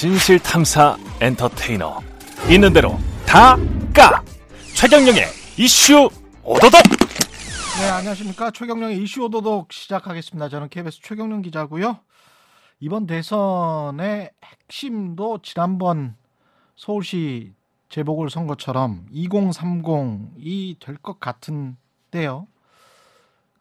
진실 탐사 엔터테이너 있는 대로 다 까 최경영의 이슈 오도독 네, 안녕하십니까. 최경령의 이슈 오도독 시작하겠습니다. 저는 KBS 최경령 기자고요. 이번 대선의 핵심도 지난번 서울시 재보궐 선거처럼 2030이 될 것 같은데요.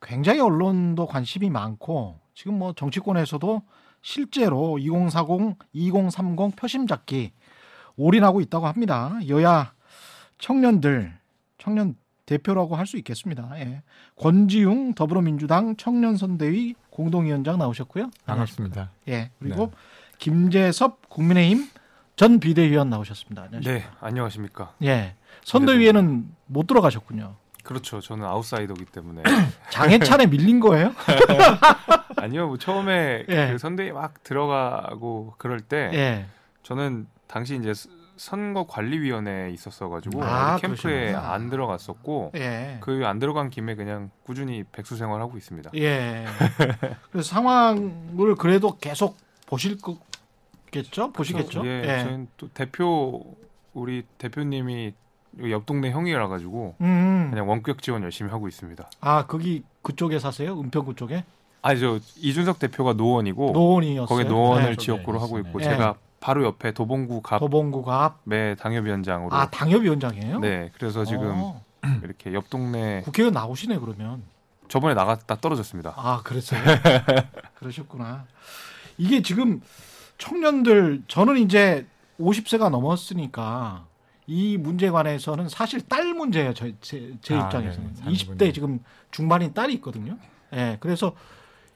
굉장히 언론도 관심이 많고 지금 뭐 정치권에서도 실제로 2040, 2030 표심 잡기 올인하고 있다고 합니다. 여야 청년들, 청년 대표라고 할 수 있겠습니다. 예. 권지웅 더불어민주당 청년선대위 공동위원장 나오셨고요. 반갑습니다. 예. 그리고 김재섭 국민의힘 전 비대위원 나오셨습니다. 안녕하십니까? 네, 안녕하십니까. 예. 선대위에는 못 들어가셨군요. 그렇죠. 저는 아웃사이더기 때문에 장해찬에 밀린 거예요? 아니요. 뭐 처음에 예. 그 선대위 막 들어가고 그럴 때 예. 저는 당시 이제 스- 선거관리위원회에 있었어가지고 아, 캠프에 그러시구나. 안 들어갔었고 예. 그안 들어간 김에 그냥 꾸준히 백수 생활하고 있습니다. 예. 그래서 상황을 그래도 계속 보실 거겠죠? 보시겠죠? 예, 예. 저는 또 대표 우리 대표님이 옆 동네 형이라 가지고 음. 그냥 원격 지원 열심히 하고 있습니다. 아, 거기 그쪽에 사세요? 은평구 쪽에? 아니 저 이준석 대표가 노원이고 노원이었어요. 거기 노원을 네. 지역구로 하고 있고 네. 제가 바로 옆에 도봉구 갑 도봉구가 앞. 매 당협위원장으로 아, 당협위원장이에요? 네 그래서 지금 어, 이렇게 옆 동네 국회의원 나오시네 그러면. 저번에 나갔다 떨어졌습니다. 아, 그랬어요. 그러셨구나. 이게 지금 청년들 저는 이제 50세가 넘었으니까 이 문제에 관해서는 사실 딸 문제예요. 저, 제, 제 아, 입장에서는. 네, 20대 지금 중반인 딸이 있거든요. 예. 그래서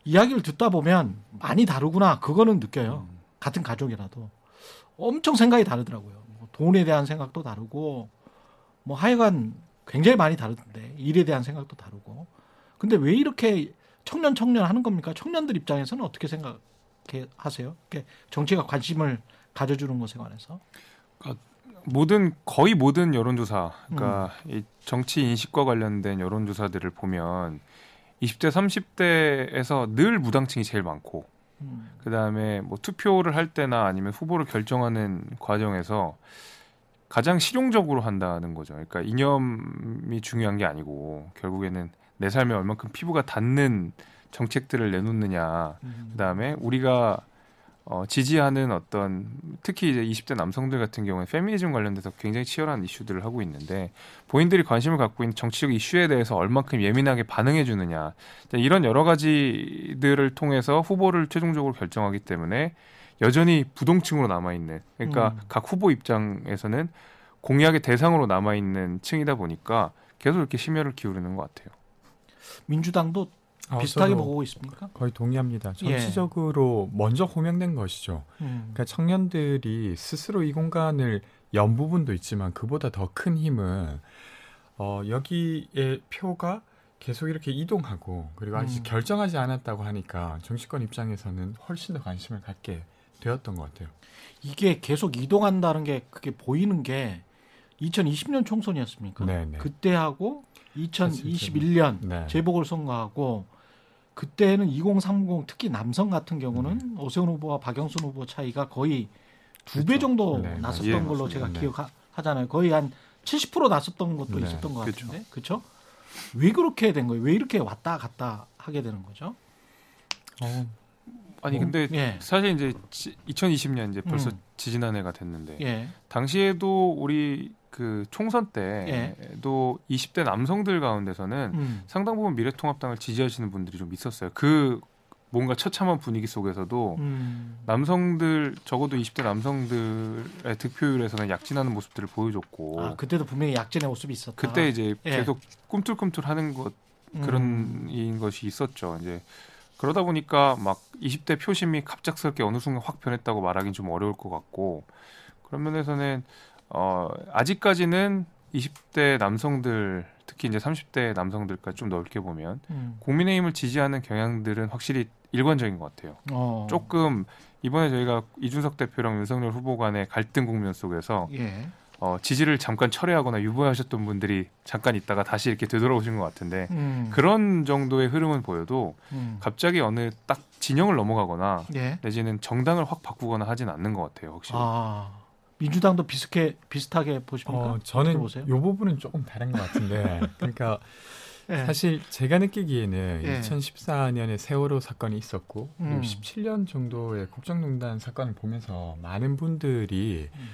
이야기를 듣다 보면 많이 다르구나. 그거는 느껴요. 같은 가족이라도 엄청 생각이 다르더라고요. 뭐 돈에 대한 생각도 다르고 뭐 하여간 굉장히 많이 다르던데 일에 대한 생각도 다르고. 근데 왜 이렇게 청년 청년 하는 겁니까? 청년들 입장에서는 어떻게 생각하세요? 정치가 관심을 가져주는 것에 관해서. 모든 거의 모든 여론조사, 그러니까 음. 이 정치 인식과 관련된 여론조사들을 보면 20대, 30대에서 늘 무당층이 제일 많고 음. 그 다음에 뭐 투표를 할 때나 아니면 후보를 결정하는 과정에서 가장 실용적으로 한다는 거죠. 그러니까 이념이 중요한 게 아니고 결국에는 내 삶에 얼만큼 피부가 닿는 정책들을 내놓느냐. 음. 그 다음에 우리가 어, 지지하는 어떤 특히 이제 20대 남성들 같은 경우에 페미니즘 관련돼서 굉장히 치열한 이슈들을 하고 있는데 본인들이 관심을 갖고 있는 정치적 이슈에 대해서 얼만큼 예민하게 반응해 주느냐 이런 여러 가지들을 통해서 후보를 최종적으로 결정하기 때문에 여전히 부동층으로 남아 있는 그러니까 음. 각 후보 입장에서는 공약의 대상으로 남아 있는 층이다 보니까 계속 이렇게 심혈을 기울이는 것 같아요. 민주당도 아, 비슷하게 저도 보고 있습니까? 거의 동의합니다. 예. 정치적으로 먼저 호명된 것이죠. 음. 그러니까 청년들이 스스로 이 공간을 연 부분도 있지만 그보다 더 큰 힘은 어, 여기에 표가 계속 이렇게 이동하고 그리고 아직 음. 결정하지 않았다고 하니까 정치권 입장에서는 훨씬 더 관심을 갖게 되었던 것 같아요. 이게 계속 이동한다는 게 그게 보이는 게 2020년 총선이었습니까? 네네. 그때하고 2021년 네. 재보궐선거하고 그때는 2030 특히 남성 같은 경우는 오세훈 후보와 박영순 후보 차이가 거의 두배 네. 그렇죠. 정도 네, 네. 났었던 예, 걸로 맞습니다. 제가 네. 기억하잖아요. 거의 한 70% 났었던 것도 네, 있었던 것 그렇죠. 같은데, 그렇죠? 왜 그렇게 된 거예요? 왜 이렇게 왔다 갔다 하게 되는 거죠? 어, 아니 뭐, 근데 예, 20 사실 이제 2020년 이제 벌써 음. 지지난 해가 됐는데 예, 당시에도 우리 그 총선 때도 20대 남성들 가운데서는 음, 상당 부분 미래통합당을 지지하시는 분들이 좀 있었어요. 그 뭔가 처참한 분위기 속에서도 음, 남성들 적어도 20대 남성들의 득표율에서는 약진하는 모습들을 보여줬고 아 그때도 분명히 약진의 모습이 있었다. 그때 이제 예. 계속 꿈틀꿈틀하는 것 음, 그런 인 것이 있었죠. 이제 그러다 보니까 막 20대 표심이 갑작스럽게 어느 순간 확 변했다고 말하기는 좀 어려울 것 같고 그런 면에서는 어 아직까지는 20대 남성들 특히 이제 30대 남성들까지 좀 넓게 보면 음, 국민의힘을 지지하는 경향들은 확실히 일관적인 것 같아요. 어, 조금 이번에 저희가 이준석 대표랑 윤석열 후보 간의 갈등 국면 속에서 예, 어, 지지를 잠깐 철회하거나 유보하셨던 분들이 잠깐 있다가 다시 이렇게 되돌아오신 것 같은데 음. 그런 정도의 흐름은 보여도 음. 갑자기 어느 딱 진영을 넘어가거나 예. 내지는 정당을 확 바꾸거나 하진 않는 것 같아요. 확실히. 아 민주당도 비슷하게 비슷하게 보십니까? 어, 저는 보세요? 이 부분은 조금 다른 것 같은데, 그러니까 예. 사실 제가 느끼기에는 예. 2014년에 세월호 사건이 있었고, 음. 17년 정도의 국정농단 사건을 보면서 많은 분들이 음.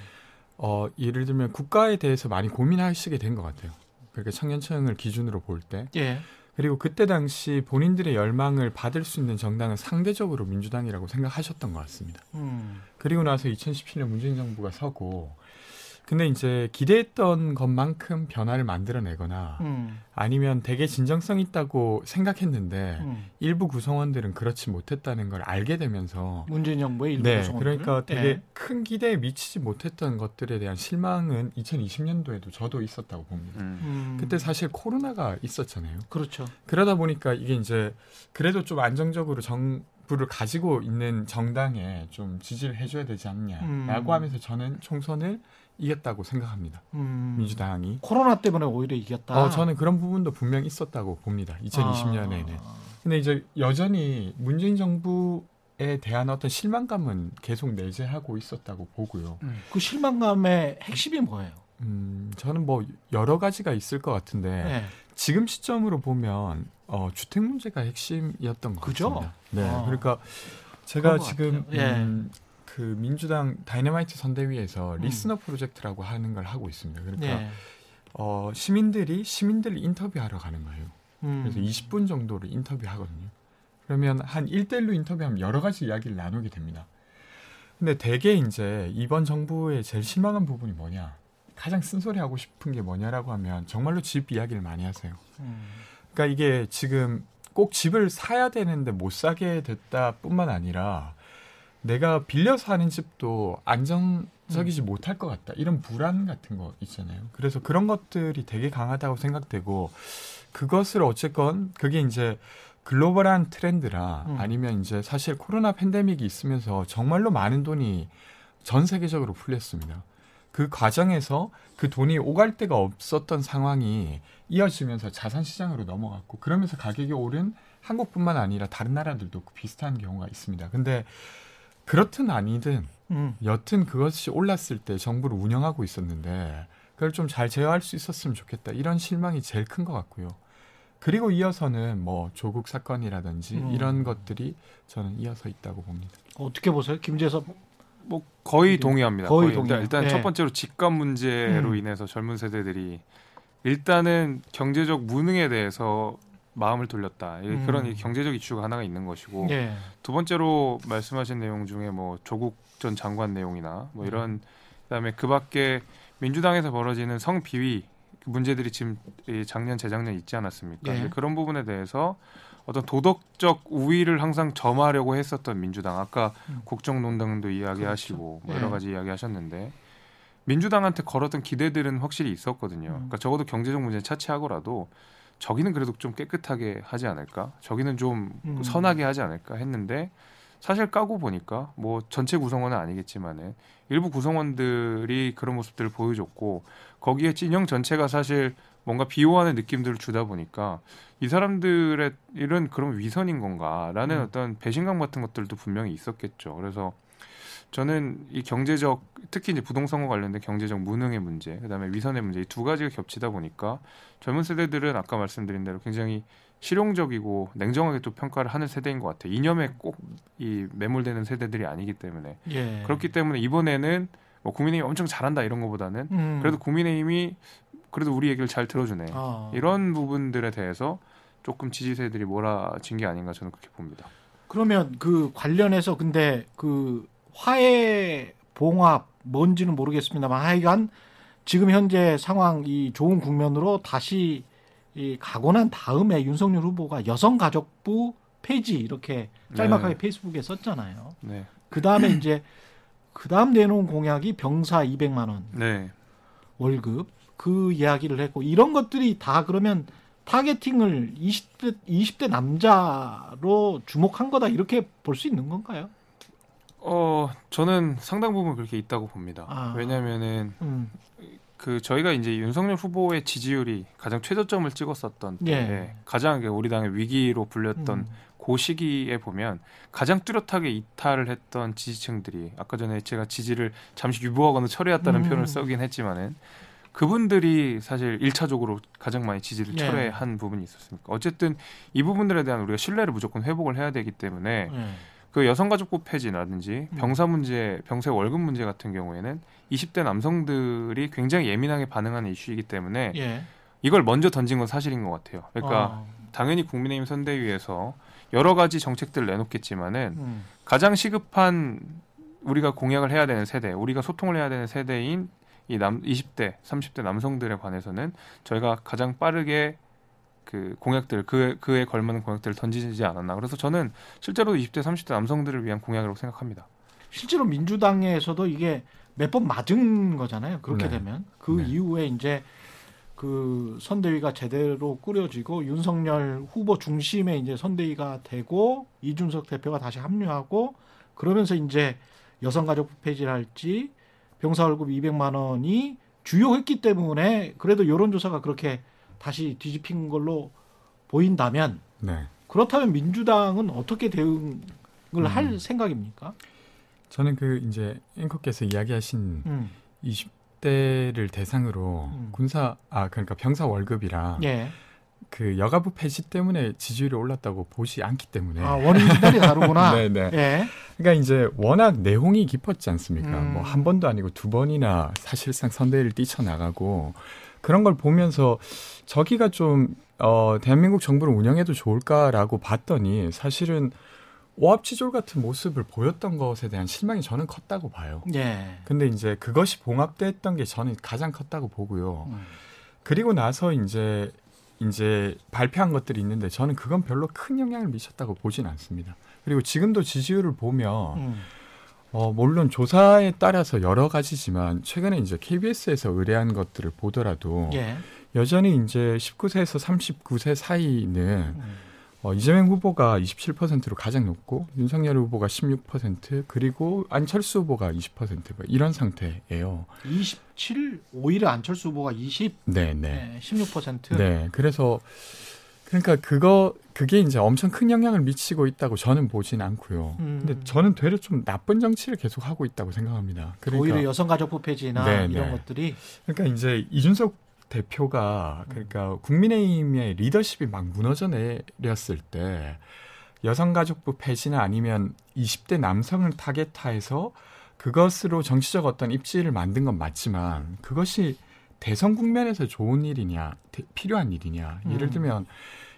어, 예를 들면 국가에 대해서 많이 고민하시게 된 것 같아요. 그러니까 청년층을 기준으로 볼 때. 예. 그리고 그때 당시 본인들의 열망을 받을 수 있는 정당은 상대적으로 민주당이라고 생각하셨던 것 같습니다. 음. 그리고 나서 2017년 문재인 정부가 서고 근데 이제 기대했던 것만큼 변화를 만들어내거나 음. 아니면 되게 진정성 있다고 생각했는데 음. 일부 구성원들은 그렇지 못했다는 걸 알게 되면서 문재인 정부의 일부 네, 구성원들. 그러니까 되게 예. 큰 기대에 미치지 못했던 것들에 대한 실망은 2020년도에도 저도 있었다고 봅니다. 음. 음. 그때 사실 코로나가 있었잖아요. 그렇죠. 그러다 보니까 이게 이제 그래도 좀 안정적으로 정 부를 가지고 있는 정당에 좀 지지를 해줘야 되지 않냐라고 음. 하면서 저는 총선을 이겼다고 생각합니다. 음. 민주당이. 코로나 때문에 오히려 이겼다. 어, 저는 그런 부분도 분명 있었다고 봅니다. 2020년에는. 아. 근데 이제 여전히 문재인 정부에 대한 어떤 실망감은 계속 내재하고 있었다고 보고요. 그 실망감의 핵심이 뭐예요? 음, 저는 뭐 여러 가지가 있을 것 같은데 네. 지금 시점으로 보면 어, 주택 문제가 핵심이었던 것 그죠? 같습니다. 네, 아. 그러니까 제가 것 지금. 예. 음, 그 민주당 다이너마이트 선대위에서 음. listener 프로젝트라고 하는 걸 하고 있습니다. 그러니까 네. 어, 시민들이 시민들 인터뷰하러 가는 거예요. 음. 그래서 20분 정도를 인터뷰하거든요. 그러면 한 1대1로 인터뷰하면 여러 가지 이야기를 나누게 됩니다. 근데 대개 이제 이번 정부의 제일 실망한 부분이 뭐냐? 가장 쓴소리 하고 싶은 게 뭐냐라고 하면 정말로 집 이야기를 많이 하세요. 음. 그러니까 이게 지금 꼭 집을 사야 되는데 못 사게 됐다뿐만 아니라 내가 빌려서 하는 집도 안정적이지 못할 것 같다 이런 불안 같은 거 있잖아요. 그래서 그런 것들이 되게 강하다고 생각되고 그것을 어쨌건 그게 이제 글로벌한 트렌드라 음. 아니면 이제 사실 코로나 팬데믹이 있으면서 정말로 많은 돈이 전 세계적으로 풀렸습니다. 그 과정에서 그 돈이 오갈 데가 없었던 상황이 이어지면서 자산 시장으로 넘어갔고 그러면서 가격이 오른 한국뿐만 아니라 다른 나라들도 비슷한 경우가 있습니다. 근데 그렇든 아니든 음. 여튼 그것이 올랐을 때 정부를 운영하고 있었는데 그걸 좀 잘 제어할 수 있었으면 좋겠다. 이런 실망이 제일 큰 것 같고요. 그리고 이어서는 뭐 조국 사건이라든지 음. 이런 것들이 저는 이어서 있다고 봅니다. 어떻게 보세요, 김재섭? 뭐 거의 동의합니다. 거의 거의, 동의해요. 일단, 예. 첫 번째로 집값 문제로 음. 인해서 젊은 세대들이 일단은 경제적 무능에 대해서 마음을 돌렸다. 이- 음. 그런 이 경제적 이슈가 하나가 있는 것이고 예. 두 번째로 말씀하신 내용 중에 뭐 조국 전 장관 내용이나 뭐 이런 그다음에 그밖에 민주당에서 벌어지는 성비위 문제들이 지금 이 작년 재작년 있지 않았습니까? 예. 그런 부분에 대해서 어떤 도덕적 우위를 항상 점하려고 했었던 민주당 아까 음. 국정농단도 이야기하시고 뭐 여러 예. 가지 이야기하셨는데 민주당한테 걸었던 기대들은 확실히 있었거든요. 음. 그러니까 적어도 경제적 문제 차치하고라도 저기는 그래도 좀 깨끗하게 하지 않을까? 저기는 좀 음. 선하게 하지 않을까 했는데 사실 까고 보니까 뭐 전체 구성원은 아니겠지만은 일부 구성원들이 그런 모습들을 보여줬고 거기에 진영 전체가 사실 뭔가 비호하는 느낌들을 주다 보니까 이 사람들의 일은 그럼 위선인 건가라는 음. 어떤 배신감 같은 것들도 분명히 있었겠죠. 그래서 저는 이 경제적 특히 이제 부동산과 관련된 경제적 무능의 문제, 그다음에 위선의 문제 이 두 가지가 겹치다 보니까 젊은 세대들은 아까 말씀드린 대로 굉장히 실용적이고 냉정하게 또 평가를 하는 세대인 것 같아요. 이념에 꼭 이 매몰되는 세대들이 아니기 때문에 예. 그렇기 때문에 이번에는 뭐 국민의힘이 엄청 잘한다 이런 것보다는 음. 그래도 국민의힘이 그래도 우리 얘기를 잘 들어주네 아. 이런 부분들에 대해서 조금 지지세들이 몰아진 게 아닌가 저는 그렇게 봅니다. 그러면 그 관련해서 근데 그 화해 봉합 뭔지는 모르겠습니다만 하여간 지금 현재 상황 이 좋은 국면으로 다시 이 가고 난 다음에 윤석열 후보가 여성가족부 폐지 이렇게 짤막하게 네. 페이스북에 썼잖아요. 네, 그 다음에 이제 그 다음 내놓은 공약이 병사 200만 원 네, 월급 그 이야기를 했고 이런 것들이 다 그러면 타겟팅을 20대 20대 남자로 주목한 거다 이렇게 볼 수 있는 건가요? 어 저는 상당 부분 그렇게 있다고 봅니다. 아. 왜냐면은 음. 그 저희가 이제 윤석열 후보의 지지율이 가장 최저점을 찍었었던 때 예. 가장 우리 당의 위기로 불렸던 음. 그 시기에 보면 가장 뚜렷하게 이탈을 했던 지지층들이 아까 전에 제가 지지를 잠시 유보하거나 철회했다는 음. 표현을 써긴 했지만은 그분들이 사실 일차적으로 가장 많이 지지를 예. 철회한 부분이 있었으니까 어쨌든 이 부분들에 대한 우리가 신뢰를 무조건 회복을 해야 되기 때문에 예. 그 여성가족부 폐지라든지 음. 병사 문제, 병사 월급 문제 같은 경우에는 20대 남성들이 굉장히 예민하게 반응하는 이슈이기 때문에 예. 이걸 먼저 던진 건 사실인 것 같아요. 그러니까 어. 당연히 국민의힘 선대위에서 여러 가지 정책들을 내놓겠지만은 음. 가장 시급한 우리가 공약을 해야 되는 세대, 우리가 소통을 해야 되는 세대인 이 남 20대, 30대 남성들에 관해서는 저희가 가장 빠르게 그 공약들 그 그에 걸맞는 공약들을 던지지 않았나. 그래서 저는 실제로 20대 30대 남성들을 위한 공약이라고 생각합니다. 실제로 민주당에서도 이게 몇 번 맞은 거잖아요. 그렇게 네. 되면 그 네. 이후에 이제 그 선대위가 제대로 꾸려지고 윤석열 후보 중심의 이제 선대위가 되고 이준석 대표가 다시 합류하고 그러면서 이제 여성가족부 폐지를 할지 병사 월급 200만 원이 주요했기 때문에 그래도 여론조사가 그렇게 다시 뒤집힌 걸로 보인다면 네. 그렇다면 민주당은 어떻게 대응을 음. 할 생각입니까? 저는 그 이제 앵커께서 이야기하신 음. 20대를 대상으로 음. 군사 아 그러니까 병사 월급이랑 예. 그 여가부 폐지 때문에 지지율이 올랐다고 보지 않기 때문에 아, 원인이 다르구나. 네네. 예. 그러니까 이제 워낙 내홍이 깊었지 않습니까? 뭐 음. 뭐한 번도 아니고 두 번이나 사실상 선대를 뛰쳐나가고 그런 걸 보면서 저기가 좀 어, 대한민국 정부를 운영해도 좋을까라고 봤더니 사실은 오합지졸 같은 모습을 보였던 것에 대한 실망이 저는 컸다고 봐요. 예. 근데 이제 그것이 봉합됐던 게 저는 가장 컸다고 보고요. 음. 그리고 나서 이제 이제 발표한 것들이 있는데 저는 그건 별로 큰 영향을 미쳤다고 보진 않습니다. 그리고 지금도 지지율을 보면 음. 어, 뭐 물론 조사에 따라서 여러 가지지만 최근에 이제 KBS에서 의뢰한 것들을 보더라도 예. 여전히 이제 19세에서 39세 사이는 음. 어, 이재명 후보가 27%로 가장 높고 윤석열 후보가 16% 그리고 안철수 후보가 20% 뭐 이런 상태예요. 27 오히려 안철수 후보가 20, 네네. 네, 16%. 네, 그래서 그러니까 그거 그게 이제 엄청 큰 영향을 미치고 있다고 저는 보진 않고요. 음. 근데 저는 되려 좀 나쁜 정치를 계속 하고 있다고 생각합니다. 그러니까, 오히려 여성가족부 폐지나 네네. 이런 네. 것들이 그러니까 이제 이준석 대표가 그러니까 국민의힘의 리더십이 막 무너져 내렸을 때 여성가족부 폐지나 아니면 20대 남성을 타겟화해서 그것으로 정치적 어떤 입지를 만든 건 맞지만 그것이 대선 국면에서 좋은 일이냐 대, 필요한 일이냐 음. 예를 들면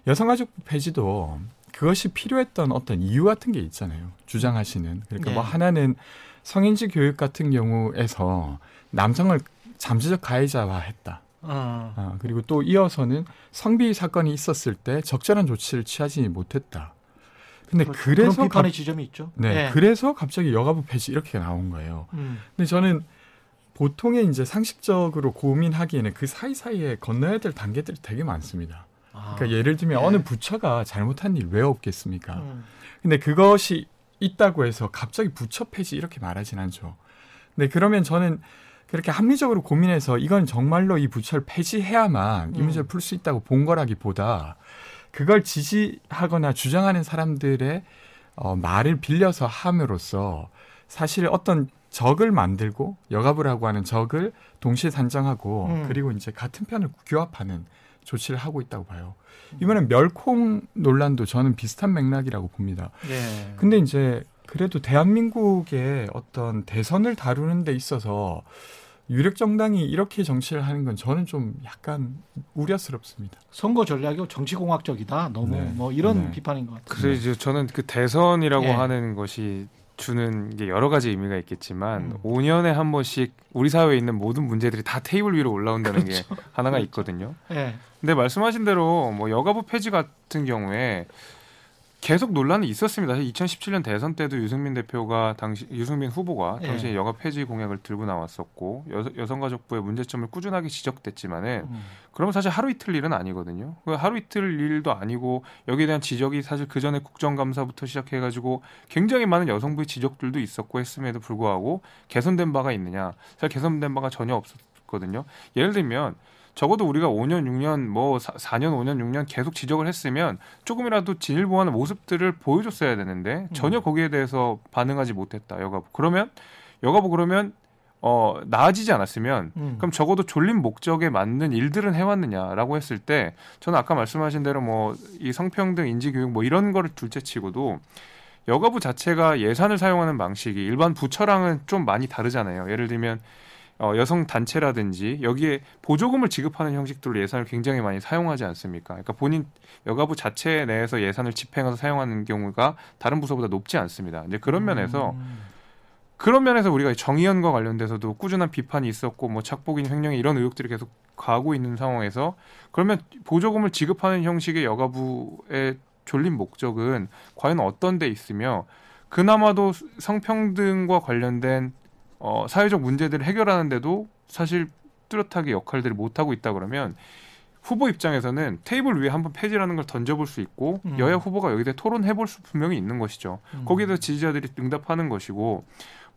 여성가족부 폐지도 그것이 필요했던 어떤 이유 같은 게 있잖아요 주장하시는 그러니까 뭐 네. 뭐 하나는 성인지 교육 같은 경우에서 남성을 잠재적 가해자화했다 아. 어. 어. 그리고 또 이어서는 성비 사건이 있었을 때 적절한 조치를 취하지 못했다. 근데 그, 그래서 비판의 갑... 지점이 있죠. 네, 네, 그래서 갑자기 여가부 폐지 이렇게 나온 거예요. 음. 근데 저는 보통의 이제 상식적으로 고민하기에는 그 사이사이에 건너야 될 단계들이 되게 많습니다. 아, 그러니까 예를 들면 네. 어느 부처가 잘못한 일 왜 없겠습니까? 음. 근데 그것이 있다고 해서 갑자기 부처 폐지 이렇게 말하진 않죠. 근데 그러면 저는 그렇게 합리적으로 고민해서 이건 정말로 이 부처를 폐지해야만 음. 이 문제를 풀 수 있다고 본 거라기보다 그걸 지지하거나 주장하는 사람들의 어, 말을 빌려서 함으로써 사실 어떤 적을 만들고 여가부라고 하는 적을 동시에 산정하고 음. 그리고 이제 같은 편을 규합하는 조치를 하고 있다고 봐요. 음. 이번엔 멸콩 논란도 저는 비슷한 맥락이라고 봅니다. 예. 근데 이제 그래도 대한민국의 어떤 대선을 다루는 데 있어서 유력 정당이 이렇게 정치를 하는 건 저는 좀 약간 우려스럽습니다. 선거 전략이 정치공학적이다. 너무 네. 뭐 이런 네. 비판인 것 같아요. 그래서 저는 그 대선이라고 예. 하는 것이 주는 게 여러 가지 의미가 있겠지만 음. 5년에 한 번씩 우리 사회에 있는 모든 문제들이 다 테이블 위로 올라온다는 그렇죠. 게 하나가 그렇죠. 있거든요. 네. 근데 말씀하신 대로 뭐 여가부 폐지 같은 경우에 계속 논란이 있었습니다. 2017년 대선 때도 유승민 대표가 당시 유승민 후보가 예. 당시에 여가 폐지 공약을 들고 나왔었고 여, 성가족부의 문제점을 꾸준하게 지적됐지만은 음. 그러면 사실 하루 이틀 일은 아니거든요. 그 하루 이틀 일도 아니고 여기에 대한 지적이 사실 그 전에 국정감사부터 시작해가지고 굉장히 많은 여성부의 지적들도 있었고 했음에도 불구하고 개선된 바가 있느냐? 사실 개선된 바가 전혀 없었거든요. 예를 들면 적어도 우리가 5년, 6년, 뭐 4, 4년, 5년, 6년 계속 지적을 했으면 조금이라도 진일보하는 모습들을 보여줬어야 되는데 전혀 거기에 대해서 반응하지 못했다. 여가부. 그러면 여가부 그러면 어 나아지지 않았으면 음. 그럼 적어도 졸린 목적에 맞는 일들은 해왔느냐라고 했을 때 저는 아까 말씀하신 대로 뭐 이 성평등 인지교육 뭐 이런 거를 둘째치고도 여가부 자체가 예산을 사용하는 방식이 일반 부처랑은 좀 많이 다르잖아요. 예를 들면 어, 여성 단체라든지 여기에 보조금을 지급하는 형식들로 예산을 굉장히 많이 사용하지 않습니까? 그러니까 본인 여가부 자체 내에서 예산을 집행해서 사용하는 경우가 다른 부서보다 높지 않습니다. 이제 그런 면에서 음. 그런 면에서 우리가 정의연과 관련돼서도 꾸준한 비판이 있었고 뭐 착복인 횡령이 이런 의혹들이 계속 가고 있는 상황에서 그러면 보조금을 지급하는 형식의 여가부의 졸린 목적은 과연 어떤 데 있으며 그나마도 성평등과 관련된 어, 사회적 문제들을 해결하는데도 사실 뚜렷하게 역할들을 못 하고 있다 그러면 후보 입장에서는 테이블 위에 한번 폐지라는 걸 던져볼 수 있고 음. 여야 후보가 여기에 토론해볼 수 분명히 있는 것이죠. 음. 거기에 대해서 지지자들이 응답하는 것이고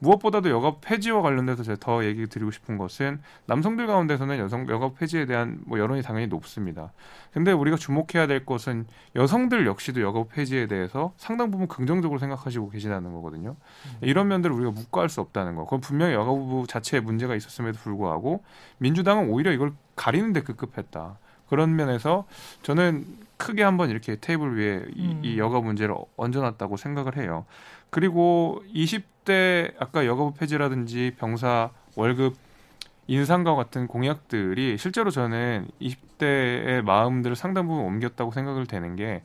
무엇보다도 여가 폐지와 관련돼서 제가 더 얘기 드리고 싶은 것은 남성들 가운데서는 여성 여가 폐지에 대한 뭐 여론이 당연히 높습니다. 근데 우리가 주목해야 될 것은 여성들 역시도 여가 폐지에 대해서 상당 부분 긍정적으로 생각하시고 계시다는 거거든요. 이런 면들을 우리가 묵과할 수 없다는 거. 그건 분명히 여가부 자체에 문제가 있었음에도 불구하고 민주당은 오히려 이걸 가리는 데 급급했다. 그런 면에서 저는 크게 한번 이렇게 테이블 위에 이, 음. 이 여가 문제를 얹어놨다고 생각을 해요. 그리고 20대 아까 여가부 폐지라든지 병사 월급 인상과 같은 공약들이 실제로 저는 20대의 마음들을 상당 부분 옮겼다고 생각을 되는 게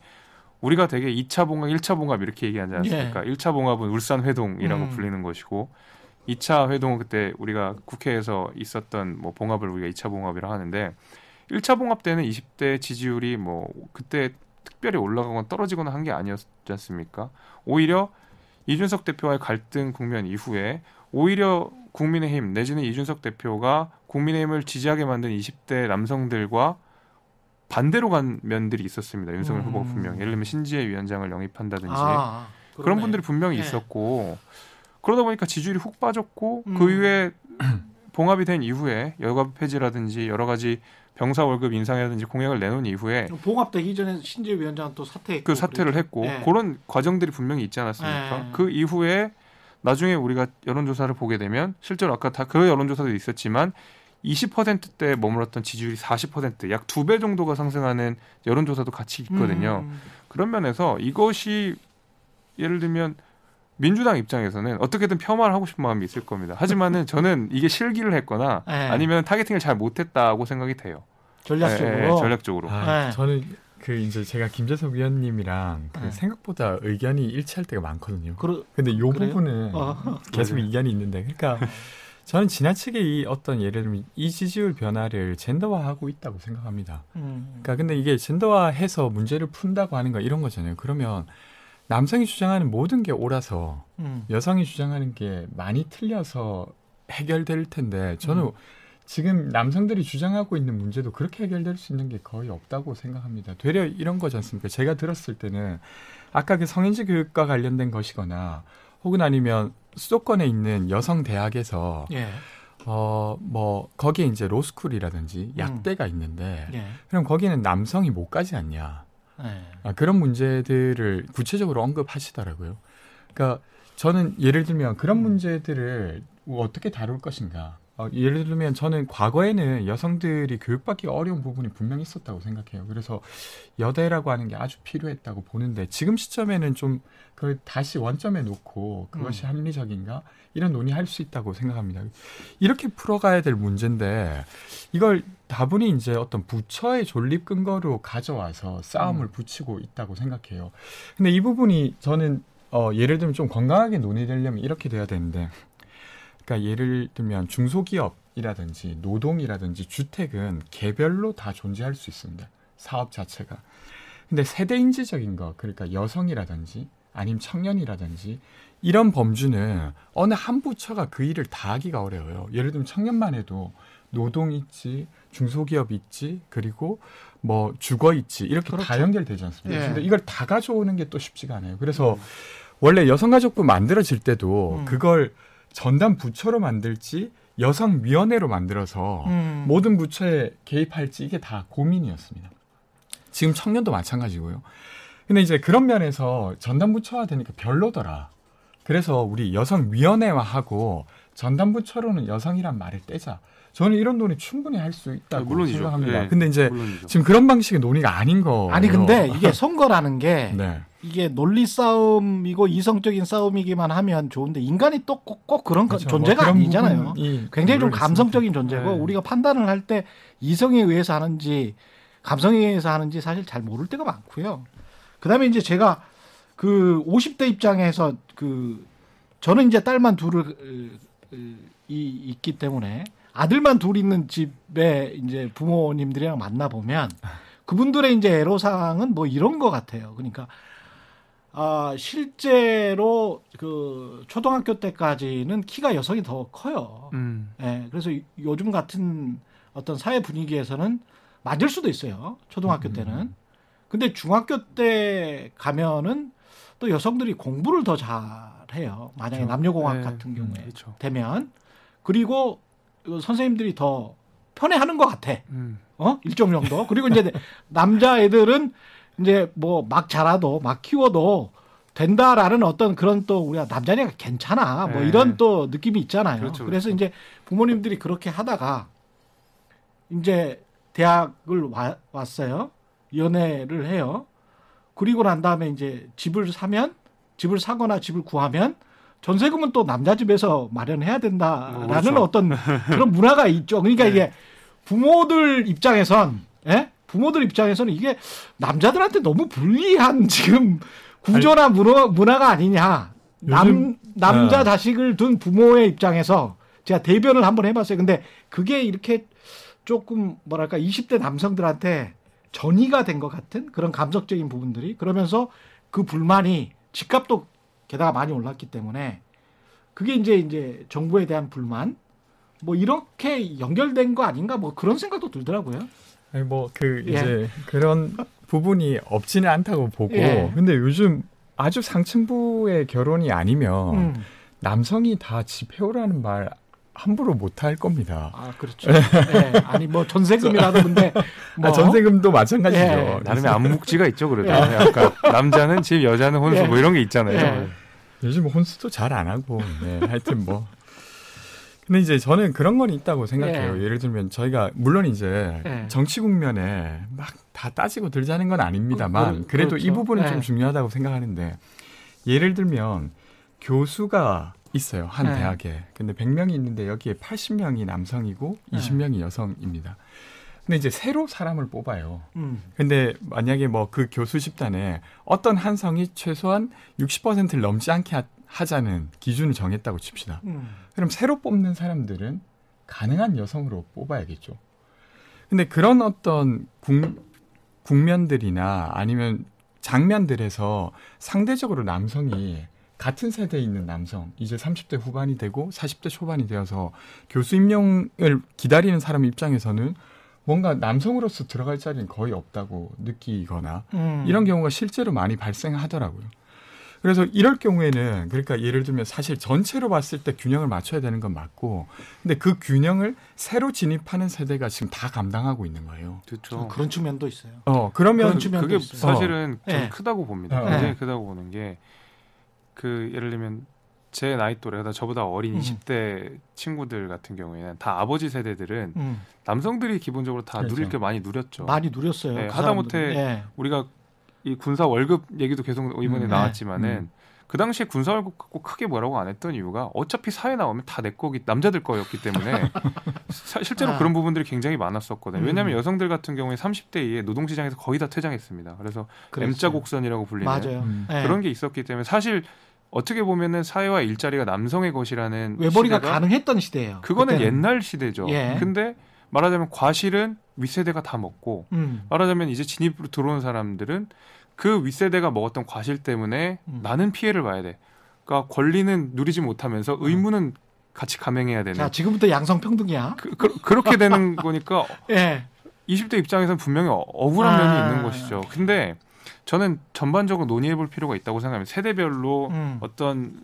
우리가 되게 2차 봉합, 1차 봉합 이렇게 얘기하지 않습니까? 1차 봉합은 울산 회동이라고 음. 불리는 것이고 2차 회동은 그때 우리가 국회에서 있었던 뭐 봉합을 우리가 2차 봉합이라 하는데 1차 봉합 때는 20대 지지율이 뭐 그때 특별히 올라가거나 떨어지거나 한 게 아니었지 않습니까? 오히려 이준석 대표와의 갈등 국면 이후에 오히려 국민의힘 내지는 이준석 대표가 국민의힘을 지지하게 만든 20대 남성들과 반대로 간 면들이 있었습니다. 윤석열 음. 후보가 분명 예를 들면 신지혜 위원장을 영입한다든지 아, 그런. 분들이 분명히 예. 있었고 그러다 보니까 지지율이 훅 빠졌고 음. 그 이후에 봉합이 된 이후에 여가 폐지라든지 여러 가지 병사 월급 인상이라든지 공약을 내놓은 이후에 봉합되기 전에 신재 위원장 또 사퇴했고 그 사퇴를 했고 네. 그런 과정들이 분명히 있지 않았습니까? 네. 그 이후에 나중에 우리가 여론조사를 보게 되면 실제로 아까 다 그 여론조사도 있었지만 20%대에 머물렀던 지지율이 40%약 두 배 정도가 상승하는 여론조사도 같이 있거든요. 음. 그런 면에서 이것이 예를 들면 민주당 입장에서는 어떻게든 폄하를 하고 싶은 마음이 있을 겁니다. 하지만은 저는 이게 실기를 했거나 네. 아니면 타겟팅을 잘 못했다고 생각이 돼요. 전략적으로 예, 예, 전략적으로. 아, 네. 저는 그 이제 제가 김재석 위원님이랑 그 네. 생각보다 의견이 일치할 때가 많거든요. 그러, 근데 요 그래요? 부분은 어. 계속 맞아요. 이견이 있는데, 그러니까 저는 지나치게 이 어떤 예를 들면 이 지지율 변화를 젠더화하고 있다고 생각합니다. 음. 그러니까 근데 이게 젠더화해서 문제를 푼다고 하는 거 이런 거잖아요. 그러면 남성이 주장하는 모든 게 옳아서 음. 여성이 주장하는 게 많이 틀려서 해결될 텐데 저는 음. 지금 남성들이 주장하고 있는 문제도 그렇게 해결될 수 있는 게 거의 없다고 생각합니다. 되려 이런 거지 않습니까? 제가 들었을 때는 아까 그 성인지 교육과 관련된 것이거나 혹은 아니면 수도권에 있는 여성 대학에서 예. 어뭐 거기에 이제 로스쿨이라든지 약대가 있는데 예. 그럼 거기는 남성이 못 가지 않냐? 예. 아, 그런 문제들을 구체적으로 언급하시더라고요. 그러니까 저는 예를 들면 그런 음. 문제들을 어떻게 다룰 것인가. 어, 예를 들면 저는 과거에는 여성들이 교육받기 어려운 부분이 분명히 있었다고 생각해요. 그래서 여대라고 하는 게 아주 필요했다고 보는데 지금 시점에는 좀 그걸 다시 원점에 놓고 그것이 음. 합리적인가 이런 논의할 수 있다고 생각합니다. 이렇게 풀어가야 될 문제인데 이걸 다분히 이제 어떤 부처의 존립 근거로 가져와서 싸움을 음. 붙이고 있다고 생각해요. 근데 이 부분이 저는 어, 예를 들면 좀 건강하게 논의되려면 이렇게 돼야 되는데, 그러니까 예를 들면 중소기업이라든지 노동이라든지 주택은 개별로 다 존재할 수 있습니다. 사업 자체가. 근데 세대 인지적인 거 그러니까 여성이라든지 아니면 청년이라든지 이런 범주는 어느 한 부처가 그 일을 다 하기가 어려워요. 예를 들면 청년만 해도 노동 있지, 중소기업 있지, 그리고 뭐 주거 있지 이렇게 다 그렇죠. 연결되지 않습니까? 예. 근데 이걸 다 가져오는 게 또 쉽지가 않아요. 그래서 원래 여성가족부 만들어질 때도 음. 그걸 전담 부처로 만들지 여성위원회로 만들어서 음. 모든 부처에 개입할지 이게 다 고민이었습니다. 지금 청년도 마찬가지고요. 근데 이제 그런 면에서 전담 부처화 되니까 별로더라. 그래서 우리 여성위원회화하고 전담 부처로는 여성이란 말을 떼자. 저는 이런 논의 충분히 할 수 있다고 물론이죠. 생각합니다. 예, 근데 이제 물론이죠. 지금 그런 방식의 논의가 아닌 거. 아니 근데 이게 선거라는 게 네. 이게 논리 싸움이고 이성적인 싸움이기만 하면 좋은데 인간이 또꼭 그런 거- 그렇죠. 존재가 뭐 그런 아니잖아요. 굉장히 좀 감성적인 존재고 네. 우리가 판단을 할 때 이성에 의해서 하는지 감성에 의해서 하는지 사실 잘 모를 때가 많고요. 그다음에 이제 제가 그 50대 입장에서 그 저는 이제 딸만 둘을 으, 으, 이, 있기 때문에 아들만 둘 있는 집에 이제 부모님들이랑 만나 보면 그분들의 이제 애로사항은 뭐 이런 것 같아요. 그러니까 아 실제로 그 초등학교 때까지는 키가 여성이 더 커요. 음. 예, 그래서 요- 요즘 같은 어떤 사회 분위기에서는 맞을 수도 있어요. 초등학교 음. 때는. 근데 중학교 때 가면은 또 여성들이 공부를 더 잘해요. 만약에 그렇죠. 남녀공학 네. 같은 경우에 그렇죠. 되면 그리고 그 선생님들이 더 편해하는 것 같아. 음. 어 일정 정도. 그리고 이제 남자 애들은 이제 뭐 막 자라도 막 키워도 된다라는 어떤 그런 또 우리가 남자니까 괜찮아 뭐 네. 이런 또 느낌이 있잖아요. 그렇죠, 그래서 그렇죠. 이제 부모님들이 그렇게 하다가 이제 대학을 와, 왔어요. 연애를 해요. 그리고 난 다음에 이제 집을 사면 집을 사거나 집을 구하면 전세금은 또 남자 집에서 마련해야 된다라는 어, 그렇죠. 어떤 그런 문화가 있죠. 그러니까 네. 이게 부모들 입장에선 예? 부모들 입장에서는 이게 남자들한테 너무 불리한 지금 구조나 문화, 문화가 아니냐. 남 요즘- 남자 네. 자식을 둔 부모의 입장에서 제가 대변을 한번 해봤어요. 근데 그게 이렇게 조금 뭐랄까 20대 남성들한테 전이가 된 것 같은 그런 감성적인 부분들이 그러면서 그 불만이 집값도 게다가 많이 올랐기 때문에 그게 이제 이제 정부에 대한 불만 뭐 이렇게 연결된 거 아닌가 뭐 그런 생각도 들더라고요. 아니 뭐그 예. 이제 그런 부분이 없지는 않다고 보고 예. 근데 요즘 아주 상층부의 결혼이 아니면 음. 남성이 다집 해오라는 말 함부로 못 할 겁니다. 아 그렇죠. 예. 아니 뭐 전세금이라도 근데 뭐 아, 전세금도 마찬가지죠. 예. 나름의 암묵지가 있죠, 그래도. 약간 남자는 집, 여자는 혼수 예. 뭐 이런 게 있잖아요. 예. 요즘 혼수도 잘 안 하고 네, 하여튼 뭐 근데 이제 저는 그런 건 있다고 생각해요. 예. 예를 들면 저희가 물론 이제 예. 정치 국면에 막 다 따지고 들자는 건 아닙니다만 그- 그래도 이 그렇죠. 부분은 예. 좀 중요하다고 생각하는데 예를 들면 교수가 있어요. 한 예. 대학에. 근데 100명이 있는데 여기에 80명이 남성이고 예. 20명이 여성입니다. 근데 이제 새로 사람을 뽑아요. 음. 근데 만약에 뭐 그 교수 집단에 어떤 한 성이 최소한 60%를 넘지 않게 하- 하자는 기준을 정했다고 칩시다. 음. 그럼 새로 뽑는 사람들은 가능한 여성으로 뽑아야겠죠. 근데 그런 어떤 국, 국면들이나 아니면 장면들에서 상대적으로 남성이 같은 세대에 있는 남성, 이제 30대 후반이 되고 40대 초반이 되어서 교수 임용을 기다리는 사람 입장에서는 뭔가 남성으로서 들어갈 자리는 거의 없다고 느끼거나 음. 이런 경우가 실제로 많이 발생하더라고요. 그래서 이럴 경우에는 그러니까 예를 들면 사실 전체로 봤을 때 균형을 맞춰야 되는 건 맞고 근데 그 균형을 새로 진입하는 세대가 지금 다 감당하고 있는 거예요. 그렇죠. 그런 측면도 있어요. 어 그러면 그런 측면도 그게 있어요. 사실은 좀 예. 크다고 봅니다. 어. 굉장히 예. 크다고 보는 게 그 예를 들면 제 나이 또래가 저보다 어린 음. 20대 친구들 같은 경우에는 다 아버지 세대들은 음. 남성들이 기본적으로 다 그렇죠. 누릴 게 많이 누렸죠. 많이 누렸어요. 네, 그 하다못해 사람들은. 예. 우리가 이 군사 월급 얘기도 계속 이번에 음. 나왔지만은 음. 그 당시에 군사 월급 갖고 크게 뭐라고 안 했던 이유가 어차피 사회 나오면 다 내 거기 남자들 거였기 때문에 사- 실제로 아. 그런 부분들이 굉장히 많았었거든요. 음. 왜냐하면 여성들 같은 경우에 30대 이에 노동시장에서 거의 다 퇴장했습니다. 그래서 그랬어요. M자 곡선이라고 불리는 맞아요. 음. 예. 그런 게 있었기 때문에 사실 어떻게 보면은 사회와 일자리가 남성의 것이라는 외벌이가 가능했던 시대예요. 그거는 그때는. 옛날 시대죠. 예. 근데 말하자면 과실은 윗세대가 다 먹고 음. 말하자면 이제 진입으로 들어온 사람들은 그 윗세대가 먹었던 과실 때문에 음. 나는 피해를 봐야 돼. 그러니까 권리는 누리지 못하면서 의무는 같이 감행해야 되는. 자 지금부터 양성평등이야. 그, 렇게 되는 거니까 예. 20대 입장에서는 분명히 어- 억울한 아. 면이 있는 것이죠. 근데 저는 전반적으로 논의해 볼 필요가 있다고 생각합니다. 세대별로 음. 어떤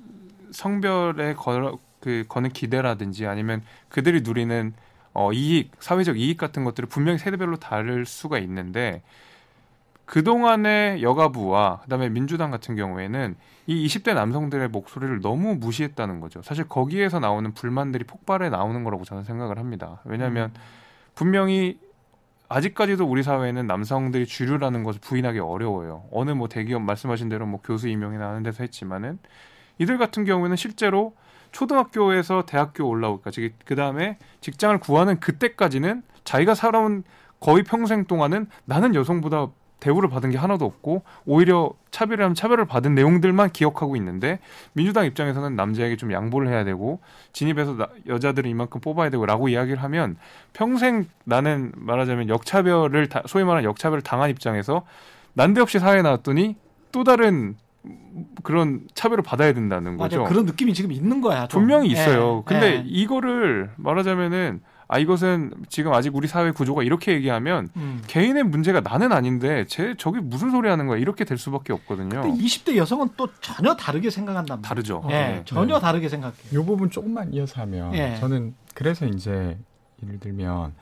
성별에 거, 그 거는 기대라든지 아니면 그들이 누리는 어, 이익, 사회적 이익 같은 것들을 분명히 세대별로 다를 수가 있는데 그동안의 여가부와 그다음에 민주당 같은 경우에는 이 20대 남성들의 목소리를 너무 무시했다는 거죠. 사실 거기에서 나오는 불만들이 폭발해 나오는 거라고 저는 생각을 합니다. 왜냐하면 분명히 아직까지도 우리 사회는 남성들이 주류라는 것을 부인하기 어려워요. 어느 뭐 대기업 말씀하신 대로 뭐 교수 임용이나 하는 데서 했지만은 이들 같은 경우에는 실제로 초등학교에서 대학교 올라오기까지. 그 다음에 직장을 구하는 그때까지는 자기가 살아온 거의 평생 동안은 나는 여성보다 대우를 받은 게 하나도 없고 오히려 차별하면 차별을 받은 내용들만 기억하고 있는데 민주당 입장에서는 남자에게 좀 양보를 해야 되고 진입해서 나- 여자들은 이만큼 뽑아야 되고라고 이야기를 하면 평생 나는 말하자면 역차별을 다- 소위 말하는 역차별을 당한 입장에서 난데없이 사회에 나왔더니 또 다른 그런 차별을 받아야 된다는 맞아 거죠. 그런 느낌이 지금 있는 거야. 좀. 분명히 있어요. 예, 근데 예. 이거를 말하자면은 아 이것은 지금 아직 우리 사회 구조가 이렇게 얘기하면 음. 개인의 문제가 나는 아닌데 쟤 저게 무슨 소리 하는 거야 이렇게 될 수밖에 없거든요. 근데 20대 여성은 또 전혀 다르게 생각한단 말이에요. 다르죠. 예, 네. 전혀 다르게 생각해요. 요 부분 조금만 이어서 하면 예. 저는 그래서 이제 예를 들면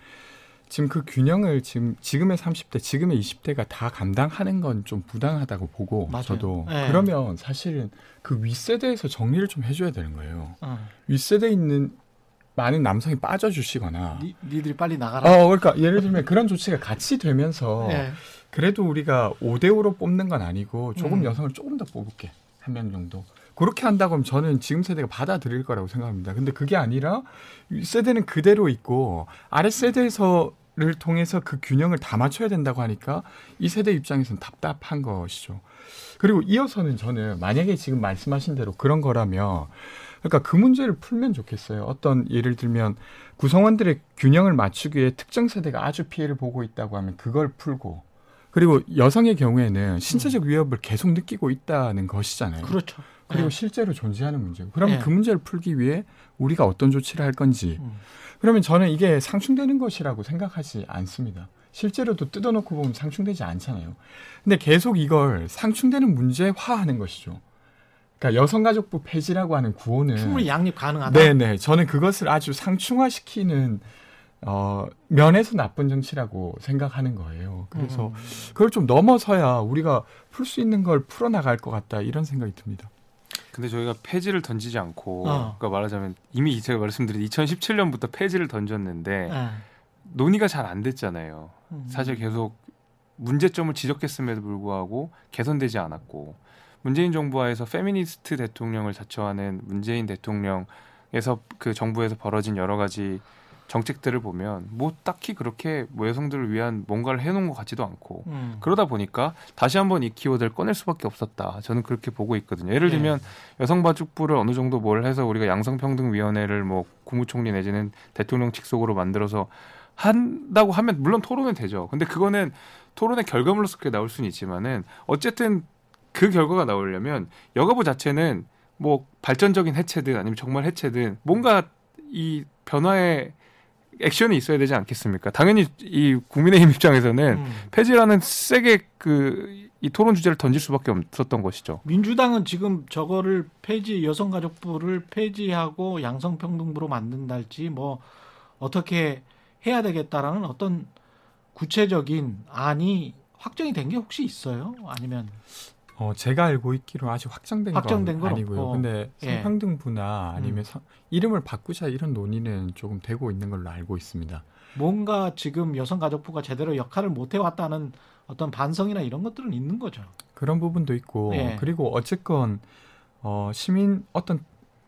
지금 그 균형을 지금 지금의 30대, 지금의 20대가 다 감당하는 건 좀 부당하다고 보고 맞아요. 저도 예. 그러면 사실은 그 윗세대에서 정리를 좀 해줘야 되는 거예요. 어. 윗세대에 있는 많은 남성이 빠져주시거나 니, 니들이 빨리 나가라. 어, 그러니까 예를 들면 그런 조치가 같이 되면서 예. 그래도 우리가 5대 5로 뽑는 건 아니고 조금 음. 여성을 조금 더 뽑을게. 한 명 정도. 그렇게 한다고 하면 저는 지금 세대가 받아들일 거라고 생각합니다. 근데 그게 아니라 이 세대는 그대로 있고 아래 세대에서 를 통해서 그 균형을 다 맞춰야 된다고 하니까 이 세대 입장에서는 답답한 것이죠. 그리고 이어서는 저는 만약에 지금 말씀하신 대로 그런 거라면 그러니까 그 문제를 풀면 좋겠어요. 어떤 예를 들면 구성원들의 균형을 맞추기 위해 특정 세대가 아주 피해를 보고 있다고 하면 그걸 풀고 그리고 여성의 경우에는 신체적 위협을 계속 느끼고 있다는 것이잖아요. 그렇죠. 그리고 예. 실제로 존재하는 문제고. 그러면 예. 그 문제를 풀기 위해 우리가 어떤 조치를 할 건지. 음. 그러면 저는 이게 상충되는 것이라고 생각하지 않습니다. 실제로도 뜯어놓고 보면 상충되지 않잖아요. 근데 계속 이걸 상충되는 문제화하는 것이죠. 그러니까 여성가족부 폐지라고 하는 구호는 충분히 양립 가능하다. 네네. 저는 그것을 아주 상충화시키는 어, 면에서 나쁜 정치라고 생각하는 거예요. 그래서 음. 그걸 좀 넘어서야 우리가 풀 수 있는 걸 풀어나갈 것 같다 이런 생각이 듭니다. 근데 저희가 폐지를 던지지 않고 어. 그러니까 말하자면 이미 제가 말씀드린 2017년부터 폐지를 던졌는데 예. 논의가 잘 안 됐잖아요. 음. 사실 계속 문제점을 지적했음에도 불구하고 개선되지 않았고 문재인 정부하에서 페미니스트 대통령을 자처하는 문재인 대통령에서 그 정부에서 벌어진 여러 가지 정책들을 보면 뭐 딱히 그렇게 뭐 여성들을 위한 뭔가를 해놓은 것 같지도 않고 음. 그러다 보니까 다시 한번 이 키워드를 꺼낼 수밖에 없었다. 저는 그렇게 보고 있거든요. 예를 네. 들면 여성가족부를 어느 정도 뭘 해서 우리가 양성평등위원회를 뭐 국무총리 내지는 대통령 직속으로 만들어서 한다고 하면 물론 토론은 되죠. 근데 그거는 토론의 결과물로서 그게 나올 수는 있지만은 어쨌든 그 결과가 나오려면 여가부 자체는 뭐 발전적인 해체든 아니면 정말 해체든 뭔가 이 변화의 액션이 있어야 되지 않겠습니까? 당연히 이 국민의힘 입장에서는 음. 폐지라는 세게 그 이 토론 주제를 던질 수밖에 없었던 것이죠. 민주당은 지금 저거를 폐지 여성가족부를 폐지하고 양성평등부로 만든달지 뭐 어떻게 해야 되겠다라는 어떤 구체적인 안이 확정이 된 게 혹시 있어요? 아니면 어, 제가 알고 있기로 아직 확정된, 확정된 건 건 아니고요. 없고. 근데 예. 성평등부나 아니면 음. 성- 이름을 바꾸자 이런 논의는 조금 되고 있는 걸로 알고 있습니다. 뭔가 지금 여성가족부가 제대로 역할을 못 해왔다는 어떤 반성이나 이런 것들은 있는 거죠. 그런 부분도 있고 예. 그리고 어쨌건 어, 시민 어떤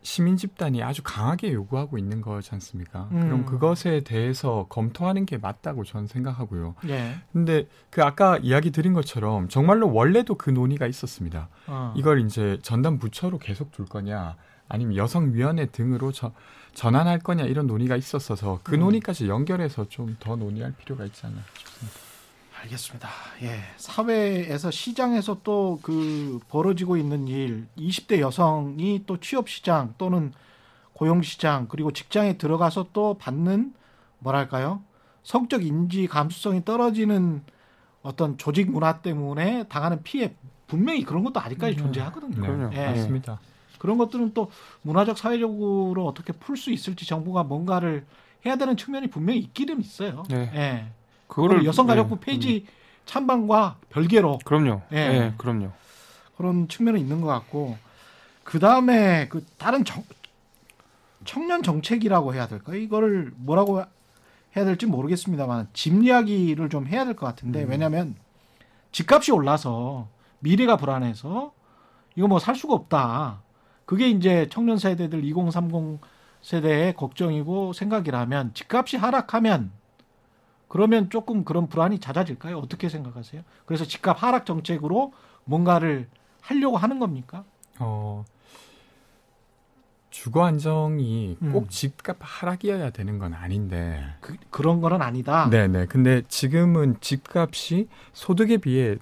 시민 집단이 아주 강하게 요구하고 있는 거지 않습니까? 음. 그럼 그것에 대해서 검토하는 게 맞다고 저는 생각하고요. 예. 근데 그 아까 이야기 드린 것처럼 정말로 원래도 그 논의가 있었습니다. 어. 이걸 이제 전담 부처로 계속 둘 거냐 아니면 여성위원회 등으로 저, 전환할 거냐 이런 논의가 있었어서 그 음. 논의까지 연결해서 좀 더 논의할 필요가 있지 않나 싶습니다. 알겠습니다. 예. 사회에서 시장에서 또 그 벌어지고 있는 일, 20대 여성이 또 취업 시장 또는 고용 시장 그리고 직장에 들어가서 또 받는 뭐랄까요? 성적 인지 감수성이 떨어지는 어떤 조직 문화 때문에 당하는 피해 분명히 그런 것도 아직까지 음. 존재하거든요. 네, 그럼요. 예. 맞습니다. 그런 것들은 또 문화적 사회적으로 어떻게 풀 수 있을지 정부가 뭔가를 해야 되는 측면이 분명히 있기는 있어요. 네. 예. 그거를 여성가족부 네, 폐지 찬반과 별개로 그럼요. 예. 예, 그럼요. 그런 측면은 있는 것 같고 그 다음에 그 다른 정, 청년 정책이라고 해야 될까요? 이거를 뭐라고 해야 될지 모르겠습니다만 집 이야기를 좀 해야 될 것 같은데 왜냐하면 집값이 올라서 미래가 불안해서 이거 뭐 살 수가 없다. 그게 이제 청년 세대들 2030 세대의 걱정이고 생각이라면 집값이 하락하면 그러면 조금 그런 불안이 잦아질까요? 어떻게 생각하세요? 그래서 집값 하락 정책으로 뭔가를 하려고 하는 겁니까? 어, 주거 안정이 음. 꼭 집값 하락이어야 되는 건 아닌데. 그, 그런 거는 아니다. 네네. 근데 지금은 집값이 소득에 비해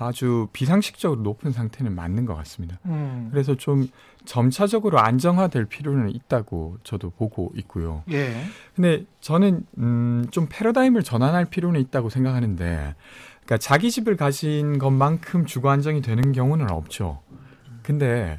아주 비상식적으로 높은 상태는 맞는 것 같습니다. 음. 그래서 좀 점차적으로 안정화될 필요는 있다고 저도 보고 있고요. 예. 근데 저는 음, 좀 패러다임을 전환할 필요는 있다고 생각하는데, 그러니까 자기 집을 가진 것만큼 주거 안정이 되는 경우는 없죠. 근데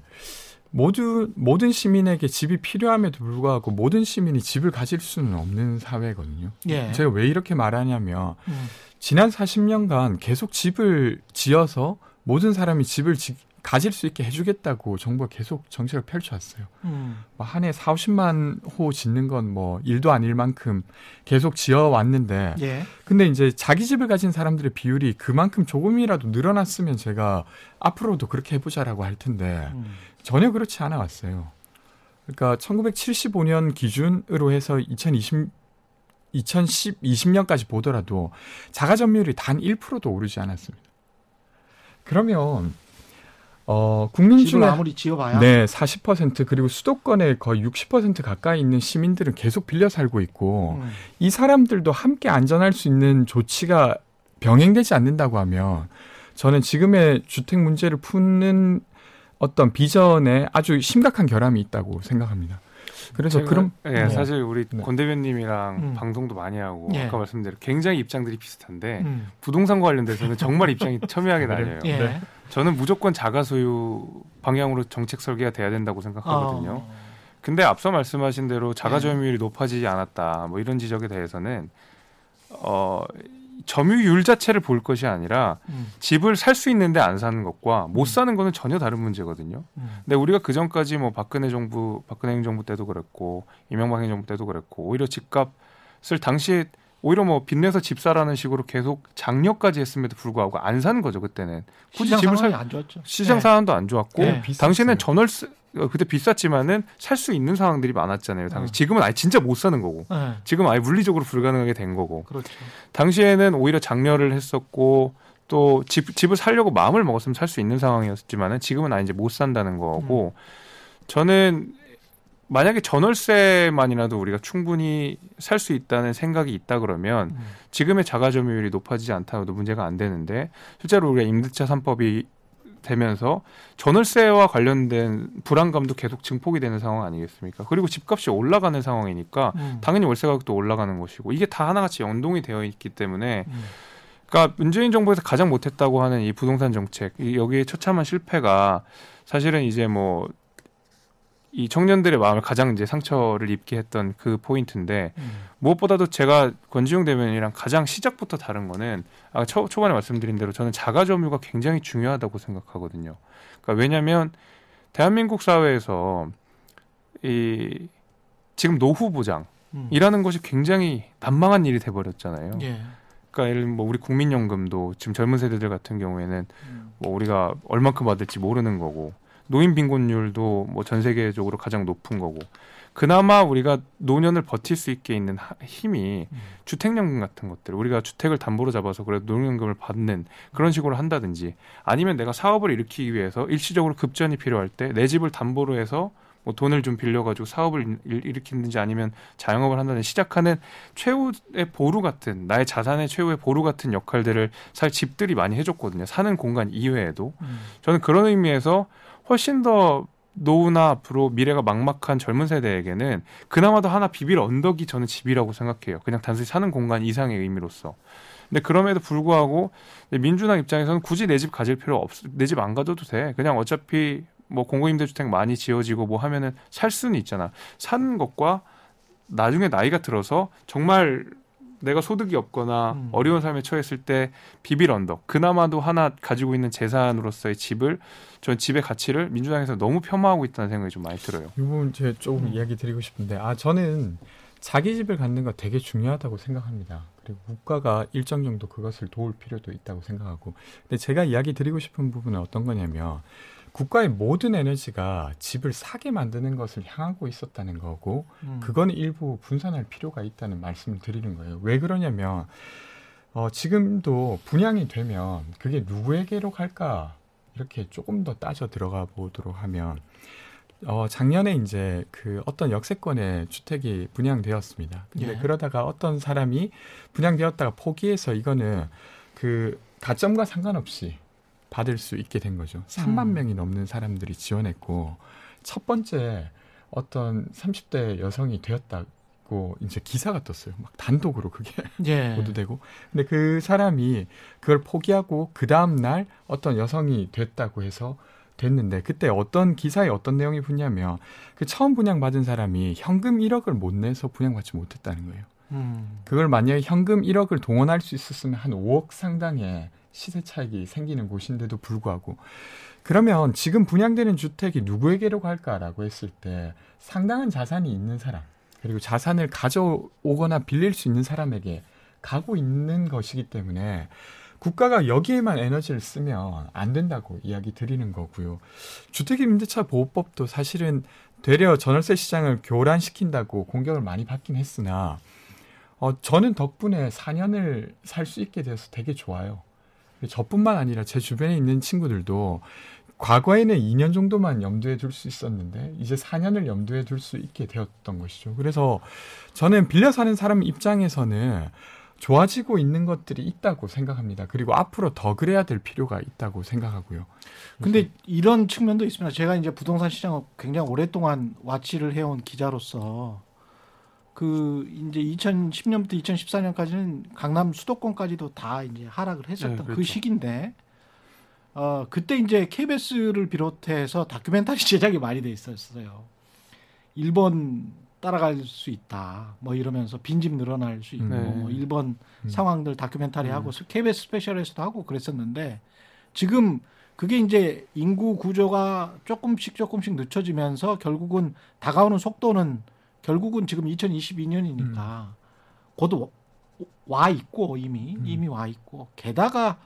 모두 모든 시민에게 집이 필요함에도 불구하고 모든 시민이 집을 가질 수는 없는 사회거든요. 예. 제가 왜 이렇게 말하냐면 음. 지난 40년간 계속 집을 지어서 모든 사람이 집을 지- 가질 수 있게 해주겠다고 정부가 계속 정책을 펼쳐왔어요. 음. 뭐한해 4, 50만 호 짓는 건 뭐 일도 아닐 만큼 계속 지어왔는데 예. 근데 이제 자기 집을 가진 사람들의 비율이 그만큼 조금이라도 늘어났으면 제가 앞으로도 그렇게 해보자라고 할 텐데 음. 전혀 그렇지 않아 왔어요. 그러니까 1975년 기준으로 해서 2020 2010 20년까지 보더라도 자가 점유율이 단 1%도 오르지 않았습니다. 그러면 어 국민 중에 아무리 지어봐야. 네, 40% 그리고 수도권에 거의 60% 가까이 있는 시민들은 계속 빌려 살고 있고 음. 이 사람들도 함께 안전할 수 있는 조치가 병행되지 않는다고 하면 저는 지금의 주택 문제를 푸는 어떤 비전에 아주 심각한 결함이 있다고 생각합니다. 그래서 제가, 그럼 예, 네. 사실 우리 네. 권 대변님이랑 음. 방송도 많이 하고 예. 아까 말씀대로 굉장히 입장들이 비슷한데 음. 부동산 관련돼서는 정말 입장이 첨예하게 나뉘어요. 예. 네. 저는 무조건 자가 소유 방향으로 정책 설계가 돼야 된다고 생각하거든요. 어. 근데 앞서 말씀하신 대로 자가 네. 점유율이 높아지지 않았다. 뭐 이런 지적에 대해서는 어 점유율 자체를 볼 것이 아니라 음. 집을 살 수 있는데 안 사는 것과 못 사는 거는 전혀 다른 문제거든요. 음. 근데 우리가 그 전까지 뭐 박근혜 정부, 박근혜 행정부 때도 그랬고 이명박 행정부 때도 그랬고 오히려 집값을 당시에 오히려 뭐 빚내서 집 사라는 식으로 계속 장려까지 했음에도 불구하고 안 사는 거죠 그때는 굳이 시장 집을 상황이 살안 좋았죠. 시장 예. 상황도 안 좋았고 네. 당시에는 전월세 어, 그때 비쌌지만은 살 수 있는 상황들이 많았잖아요. 당시 어. 지금은 아예 진짜 못 사는 거고 예. 지금 아예 물리적으로 불가능하게 된 거고 그렇죠. 당시에는 오히려 장려를 했었고 또 집, 집을 살려고 마음을 먹었으면 살 수 있는 상황이었지만은 지금은 아예 이제 못 산다는 거고 저는 만약에 전월세만이라도 우리가 충분히 살 수 있다는 생각이 있다 그러면 음. 지금의 자가 점유율이 높아지지 않다고도 문제가 안 되는데 실제로 우리가 임대차 3법이 되면서 전월세와 관련된 불안감도 계속 증폭이 되는 상황 아니겠습니까? 그리고 집값이 올라가는 상황이니까 음. 당연히 월세 가격도 올라가는 것이고 이게 다 하나같이 연동이 되어 있기 때문에 음. 그러니까 문재인 정부에서 가장 못했다고 하는 이 부동산 정책 이 여기에 처참한 실패가 사실은 이제 뭐 이 청년들의 마음을 가장 이제 상처를 입게 했던 그 포인트인데 음. 무엇보다도 제가 권지용 대변인이랑 가장 시작부터 다른 거는 아, 초, 초반에 말씀드린 대로 저는 자가 점유가 굉장히 중요하다고 생각하거든요. 그러니까 왜냐하면 대한민국 사회에서 이 지금 노후 보장이라는 음. 것이 굉장히 난망한 일이 돼버렸잖아요. 예. 그러니까 예를 들면 뭐 우리 국민연금도 지금 젊은 세대들 같은 경우에는 음. 뭐 우리가 얼만큼 받을지 모르는 거고 노인 빈곤율도 뭐 전 세계적으로 가장 높은 거고 그나마 우리가 노년을 버틸 수 있게 있는 하- 힘이 음. 주택연금 같은 것들 우리가 주택을 담보로 잡아서 그래도 노년금을 받는 그런 식으로 한다든지 아니면 내가 사업을 일으키기 위해서 일시적으로 급전이 필요할 때 내 집을 담보로 해서 뭐 돈을 좀 빌려가지고 사업을 일- 일으키는지 아니면 자영업을 한다든지 시작하는 최후의 보루 같은 나의 자산의 최후의 보루 같은 역할들을 사실 집들이 많이 해줬거든요. 사는 공간 이외에도 음. 저는 그런 의미에서 훨씬 더 노후나 앞으로 미래가 막막한 젊은 세대에게는 그나마도 하나 비빌 언덕이 저는 집이라고 생각해요. 그냥 단순히 사는 공간 이상의 의미로서. 근데 그럼에도 불구하고 민주당 입장에서는 굳이 내 집 가질 필요 없, 내 집 안 가져도 돼. 그냥 어차피 뭐 공공임대주택 많이 지어지고 뭐 하면은 살 수는 있잖아. 사는 것과 나중에 나이가 들어서 정말 내가 소득이 없거나 음. 어려운 삶에 처했을 때 비빌 언덕 그나마도 하나 가지고 있는 재산으로서의 집을 전 집의 가치를 민주당에서 너무 폄하하고 있다는 생각이 좀 많이 들어요. 이 부분 제가 조금 음. 이야기 드리고 싶은데 아 저는 자기 집을 갖는 거 되게 중요하다고 생각합니다. 그리고 국가가 일정 정도 그것을 도울 필요도 있다고 생각하고 근데 제가 이야기 드리고 싶은 부분은 어떤 거냐면 국가의 모든 에너지가 집을 사게 만드는 것을 향하고 있었다는 거고 음. 그거는 일부 분산할 필요가 있다는 말씀을 드리는 거예요. 왜 그러냐면 어, 지금도 분양이 되면 그게 누구에게로 갈까 이렇게 조금 더 따져 들어가 보도록 하면 어, 작년에 이제 그 어떤 역세권의 주택이 분양되었습니다. 근데 예. 그러다가 어떤 사람이 분양되었다가 포기해서 이거는 그 가점과 상관없이 받을 수 있게 된 거죠. 3만 음. 명이 넘는 사람들이 지원했고 첫 번째 어떤 30대 여성이 되었다고 이제 기사가 떴어요. 막 단독으로 그게 예. 보도되고. 근데 그 사람이 그걸 포기하고 그 다음 날 어떤 여성이 됐다고 해서 됐는데 그때 어떤 기사에 어떤 내용이 붙냐면 그 처음 분양받은 사람이 현금 1억을 못 내서 분양받지 못했다는 거예요. 음. 그걸 만약에 현금 1억을 동원할 수 있었으면 한 5억 상당의 시세 차익이 생기는 곳인데도 불구하고 그러면 지금 분양되는 주택이 누구에게로 갈까라고 했을 때 상당한 자산이 있는 사람 그리고 자산을 가져오거나 빌릴 수 있는 사람에게 가고 있는 것이기 때문에 국가가 여기에만 에너지를 쓰면 안 된다고 이야기 드리는 거고요. 주택임대차 보호법도 사실은 되려 전월세 시장을 교란시킨다고 공격을 많이 받긴 했으나 어, 저는 덕분에 4년을 살 수 있게 돼서 되게 좋아요. 저뿐만 아니라 제 주변에 있는 친구들도 과거에는 2년 정도만 염두에 둘 수 있었는데 이제 4년을 염두에 둘 수 있게 되었던 것이죠. 그래서 저는 빌려 사는 사람 입장에서는 좋아지고 있는 것들이 있다고 생각합니다. 그리고 앞으로 더 그래야 될 필요가 있다고 생각하고요. 근데 이런 측면도 있습니다. 제가 이제 부동산 시장을 굉장히 오랫동안 와치를 해온 기자로서 그 이제 2010년부터 2014년까지는 강남 수도권까지도 다 이제 하락을 했었던 네, 그 그렇죠. 시기인데 어 그때 이제 KBS를 비롯해서 다큐멘터리 제작이 많이 돼 있었어요. 일본 따라갈 수 있다. 뭐 이러면서 빈집 늘어날 수 있고 네. 뭐 일본 음. 상황들 다큐멘터리 하고 KBS 스페셜에서도 하고 그랬었는데 지금 그게 이제 인구 구조가 조금씩 조금씩 늦춰지면서 결국은 다가오는 속도는 결국은 지금 2022년이니까 곧와 있고 이미 음. 이미 와 있고 게다가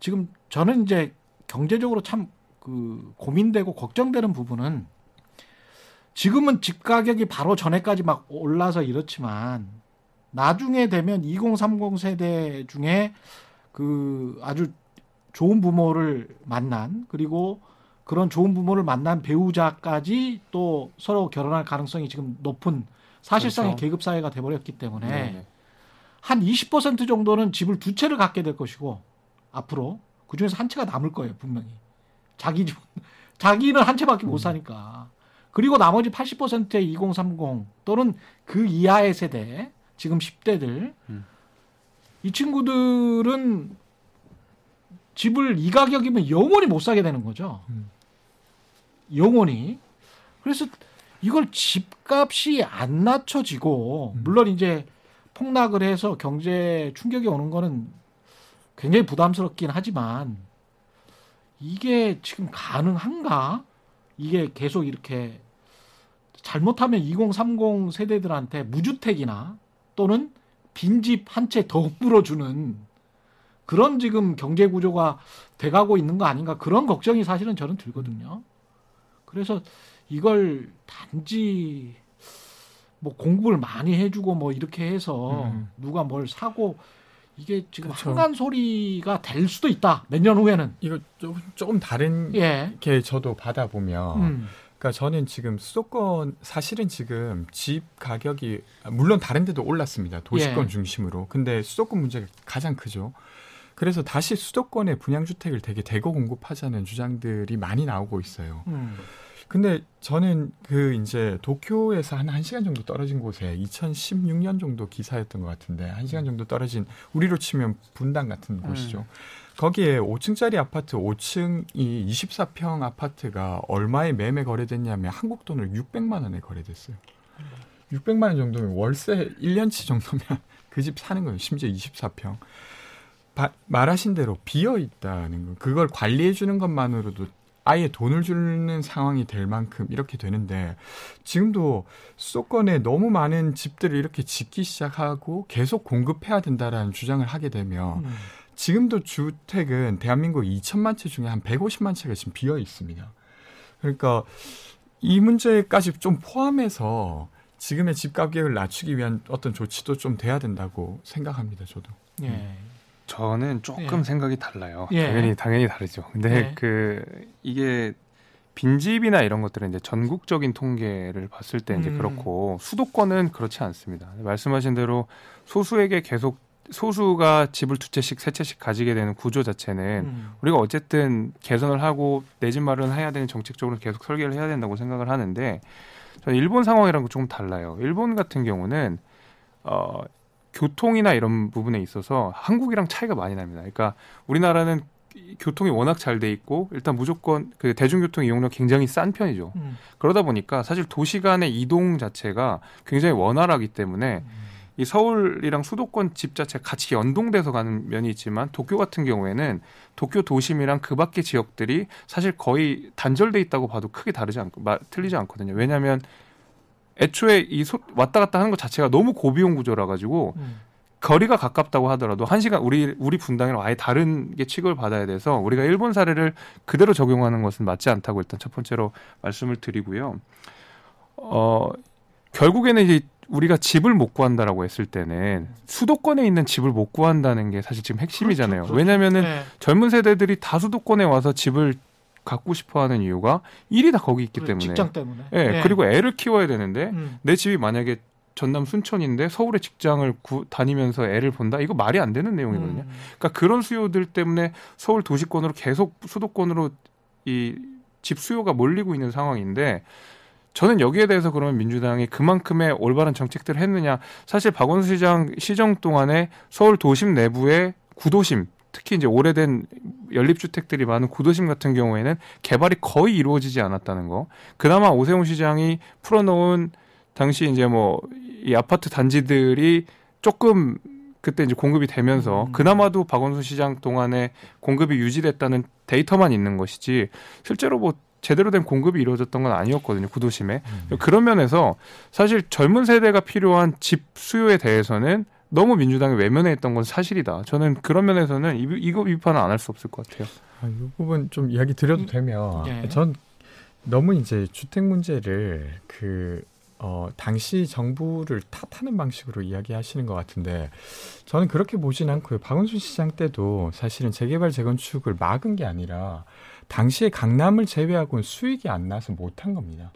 지금 저는 이제 경제적으로 참 그 고민되고 걱정되는 부분은 지금은 집 가격이 바로 전에까지 막 올라서 이렇지만 나중에 되면 2030 세대 중에 그 아주 좋은 부모를 만난 그리고 그런 좋은 부모를 만난 배우자까지 또 서로 결혼할 가능성이 지금 높은 사실상의 그렇죠. 계급 사회가 돼버렸기 때문에 네. 한20% 정도는 집을 두 채를 갖게 될 것이고 앞으로 그 중에서 한 채가 남을 거예요 분명히 자기 집 자기는 한 채밖에 못 사니까 그리고 나머지 80%의 2030 또는 그 이하의 세대 지금 10대들 음. 이 친구들은 집을 이 가격이면 영원히 못 사게 되는 거죠. 음. 영원히. 그래서 이걸 집값이 안 낮춰지고 음. 물론 이제 폭락을 해서 경제 충격이 오는 거는 굉장히 부담스럽긴 하지만 이게 지금 가능한가? 이게 계속 이렇게 잘못하면 2030 세대들한테 무주택이나 또는 빈집 한 채 더 물어주는 그런 지금 경제 구조가 돼가고 있는 거 아닌가 그런 걱정이 사실은 저는 들거든요. 그래서 이걸 단지 뭐 공급을 많이 해주고 뭐 이렇게 해서 음. 누가 뭘 사고 이게 지금 그렇죠. 한간 소리가 될 수도 있다. 몇 년 후에는. 이거 조금, 조금 다른 예. 게 저도 받아보면 음. 그러니까 저는 지금 수도권 사실은 지금 집 가격이 물론 다른 데도 올랐습니다. 도시권 예. 중심으로. 근데 수도권 문제가 가장 크죠. 그래서 다시 수도권에 분양주택을 되게 대거 공급하자는 주장들이 많이 나오고 있어요. 음. 근데 저는 그 이제 도쿄에서 한 1시간 정도 떨어진 곳에 2016년 정도 기사였던 것 같은데 1시간 정도 떨어진 우리로 치면 분당 같은 곳이죠. 거기에 5층짜리 아파트 5층이 24평 아파트가 얼마에 매매 거래됐냐면 한국 돈으로 600만 원에 거래됐어요. 600만 원 정도면 월세 1년치 정도면 그 집 사는 거예요. 심지어 24평. 바- 말하신 대로 비어 있다는 거. 그걸 관리해 주는 것만으로도 아예 돈을 주는 상황이 될 만큼 이렇게 되는데 지금도 수도권에 너무 많은 집들을 이렇게 짓기 시작하고 계속 공급해야 된다라는 주장을 하게 되면 음. 지금도 주택은 대한민국 2천만 채 중에 한 150만 채가 지금 비어 있습니다. 그러니까 이 문제까지 좀 포함해서 지금의 집 가격을 낮추기 위한 어떤 조치도 좀 돼야 된다고 생각합니다. 저도. 예. 저는 조금 예. 생각이 달라요. 예. 당연히 당연히 다르죠. 근데 예. 그 이게 빈집이나 이런 것들은 이제 전국적인 통계를 봤을 때 이제 음. 그렇고 수도권은 그렇지 않습니다. 말씀하신 대로 소수에게 계속 소수가 집을 두 채씩 세 채씩 가지게 되는 구조 자체는 음. 우리가 어쨌든 개선을 하고 내 집 마련을 해야 되는 정책적으로 계속 설계를 해야 된다고 생각을 하는데 저는 일본 상황이랑 조금 달라요. 일본 같은 경우는 어 교통이나 이런 부분에 있어서 한국이랑 차이가 많이 납니다. 그러니까 우리나라는 이 교통이 워낙 잘 돼 있고 일단 무조건 그 대중교통 이용료 굉장히 싼 편이죠. 음. 그러다 보니까 사실 도시 간의 이동 자체가 굉장히 원활하기 때문에 이 서울이랑 수도권 집 자체 가 같이 연동돼서 가는 면이 있지만 도쿄 같은 경우에는 도쿄 도심이랑 그 밖의 지역들이 사실 거의 단절돼 있다고 봐도 크게 다르지 않고 마, 틀리지 않거든요. 왜냐하면 애초에 이 소, 왔다 갔다 하는 것 자체가 너무 고비용 구조라 가지고 음. 거리가 가깝다고 하더라도 한 시간 우리 우리 분당이랑 아예 다른 게 취급을 받아야 돼서 우리가 일본 사례를 그대로 적용하는 것은 맞지 않다고 일단 첫 번째로 말씀을 드리고요. 어 결국에는 이제 우리가 집을 못 구한다라고 했을 때는 수도권에 있는 집을 못 구한다는 게 사실 지금 핵심이잖아요. 그렇죠, 그렇죠. 왜냐면은 네. 젊은 세대들이 다 수도권에 와서 집을 갖고 싶어 하는 이유가 일이 다 거기 있기 때문에. 직장 때문에. 예, 네. 그리고 애를 키워야 되는데 음. 내 집이 만약에 전남 순천인데 서울에 직장을 구, 다니면서 애를 본다 이거 말이 안 되는 내용이거든요. 음. 그러니까 그런 수요들 때문에 서울 도시권으로 계속 수도권으로 이 집 수요가 몰리고 있는 상황인데 저는 여기에 대해서 그러면 민주당이 그만큼의 올바른 정책들을 했느냐 사실 박원순 시장 시정 동안에 서울 도심 내부의 구도심 특히 이제 오래된 연립주택들이 많은 구도심 같은 경우에는 개발이 거의 이루어지지 않았다는 거. 그나마 오세훈 시장이 풀어놓은 당시 이제 뭐 이 아파트 단지들이 조금 그때 이제 공급이 되면서 음. 그나마도 박원순 시장 동안에 공급이 유지됐다는 데이터만 있는 것이지 실제로 뭐 제대로 된 공급이 이루어졌던 건 아니었거든요 구도심에 그런 면에서 사실 젊은 세대가 필요한 집 수요에 대해서는 너무 민주당이 외면해 있던 건 사실이다. 저는 그런 면에서는 이, 이거 비판은 안 할 수 없을 것 같아요. 아, 이 부분 좀 이야기 드려도 되면 예. 전 너무 이제 주택 문제를 그 어, 당시 정부를 탓하는 방식으로 이야기하시는 것 같은데 저는 그렇게 보진 않고요. 박원순 시장 때도 사실은 재개발 재건축을 막은 게 아니라 당시에 강남을 제외하고는 수익이 안 나서 못한 겁니다.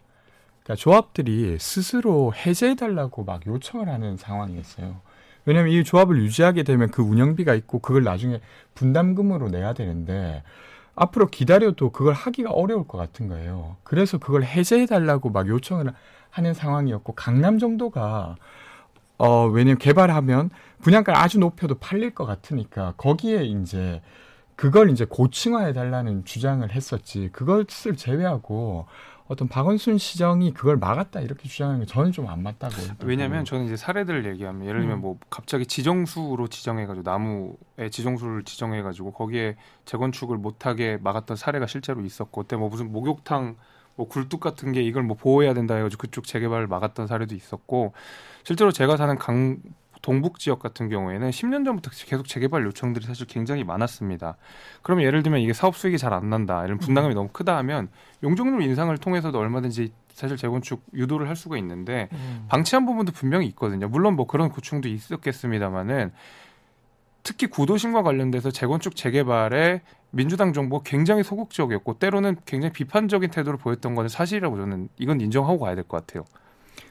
그러니까 조합들이 스스로 해제해달라고 막 요청을 하는 상황이었어요. 왜냐하면 이 조합을 유지하게 되면 그 운영비가 있고 그걸 나중에 분담금으로 내야 되는데 앞으로 기다려도 그걸 하기가 어려울 것 같은 거예요. 그래서 그걸 해제해달라고 막 요청을 하는 상황이었고 강남 정도가 어 왜냐면 개발하면 분양가를 아주 높여도 팔릴 것 같으니까 거기에 이제 그걸 이제 고층화해 달라는 주장을 했었지 그것을 제외하고 어떤 박원순 시정이 그걸 막았다 이렇게 주장하는 게 저는 좀 안 맞다고 왜냐하면 저는 이제 사례들을 얘기하면 예를 들면 음. 뭐 갑자기 지정수로 지정해가지고 나무에 지정수를 지정해가지고 거기에 재건축을 못하게 막았던 사례가 실제로 있었고 그때 뭐 무슨 목욕탕 뭐 굴뚝 같은 게 이걸 뭐 보호해야 된다 해가지고 그쪽 재개발을 막았던 사례도 있었고 실제로 제가 사는 강 동북 지역 같은 경우에는 10년 전부터 계속 재개발 요청들이 사실 굉장히 많았습니다. 그러면 예를 들면 이게 사업 수익이 잘 안 난다, 이런 분담금이 너무 크다 하면 용적률 인상을 통해서도 얼마든지 사실 재건축 유도를 할 수가 있는데 음. 방치한 부분도 분명히 있거든요. 물론 뭐 그런 고충도 있었겠습니다만은 특히 구도심과 관련돼서 재건축 재개발에 민주당 정부가 굉장히 소극적이었고 때로는 굉장히 비판적인 태도를 보였던 것은 사실이라고 저는 이건 인정하고 가야 될 것 같아요.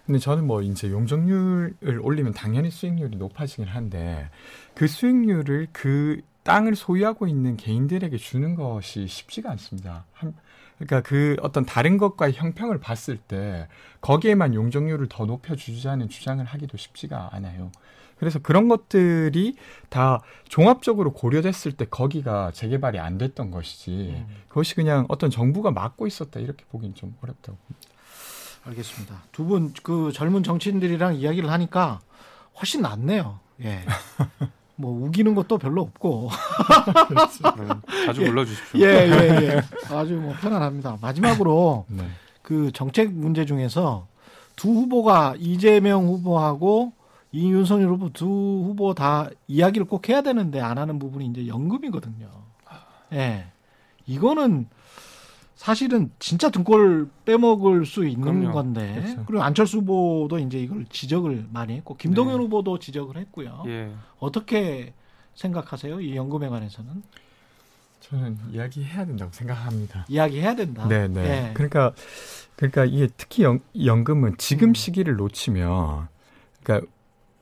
근데 저는 뭐 이제 용적률을 올리면 당연히 수익률이 높아지긴 한데 그 수익률을 그 땅을 소유하고 있는 개인들에게 주는 것이 쉽지가 않습니다. 한, 그러니까 그 어떤 다른 것과의 형평을 봤을 때 거기에만 용적률을 더 높여주자는 주장을 하기도 쉽지가 않아요. 그래서 그런 것들이 다 종합적으로 고려됐을 때 거기가 재개발이 안 됐던 것이지 음. 그것이 그냥 어떤 정부가 막고 있었다 이렇게 보기는 좀 어렵다고 봅니다. 알겠습니다. 두 분 그 젊은 정치인들이랑 이야기를 하니까 훨씬 낫네요. 예. 뭐 우기는 것도 별로 없고. 네, 자주 불러주십시오. 예, 예, 예. 아주 뭐 편안합니다. 마지막으로 네. 그 정책 문제 중에서 두 후보가 이재명 후보하고 이윤석열 후보 두 후보 다 이야기를 꼭 해야 되는데 안 하는 부분이 이제 연금이거든요. 예. 이거는 사실은 진짜 등골 빼먹을 수 있는 그럼요. 건데 그렇죠. 그리고 안철수 후보도 이제 이걸 지적을 많이 했고 김동연 네. 후보도 지적을 했고요. 예. 어떻게 생각하세요? 이 연금에 관해서는 저는 이야기해야 된다고 생각합니다. 이야기해야 된다. 네, 네. 예. 그러니까 그러니까 이게 특히 연, 연금은 지금 음. 시기를 놓치면 그러니까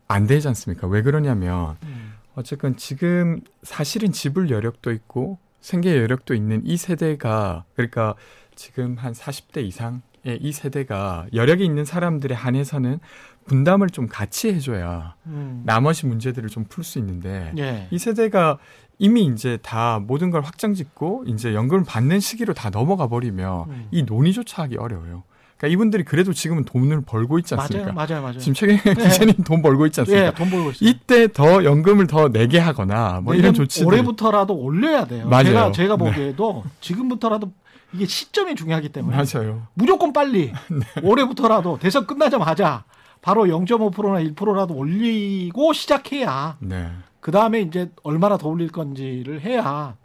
안 되지 않습니까? 왜 그러냐면 음. 어쨌건 지금 사실은 지불 여력도 있고 생계 여력도 있는 이 세대가 그러니까 지금 한 40대 이상의 이 세대가 여력이 있는 사람들에 한해서는 분담을 좀 같이 해줘야 음. 나머지 문제들을 좀 풀 수 있는데 예. 이 세대가 이미 이제 다 모든 걸 확장 짓고 이제 연금을 받는 시기로 다 넘어가 버리면 음. 이 논의조차 하기 어려워요. 그러니까 이분들이 그래도 지금은 돈을 벌고 있지 않습니까? 맞아요, 맞아요, 맞아요. 지금 최경영 기자님 돈 벌고 있지 않습니까? 예, 돈 벌고 있어요. 이때 더 연금을 더 내게 하거나 뭐 이런 조치들 올해부터라도 올려야 돼요. 맞아요. 제가 제가 네. 보기에도 지금부터라도 이게 시점이 중요하기 때문에 맞아요. 무조건 빨리 네. 올해부터라도 대선 끝나자마자 바로 0.5%나 1%라도 올리고 시작해야 네. 그 다음에 이제 얼마나 더 올릴 건지를 해야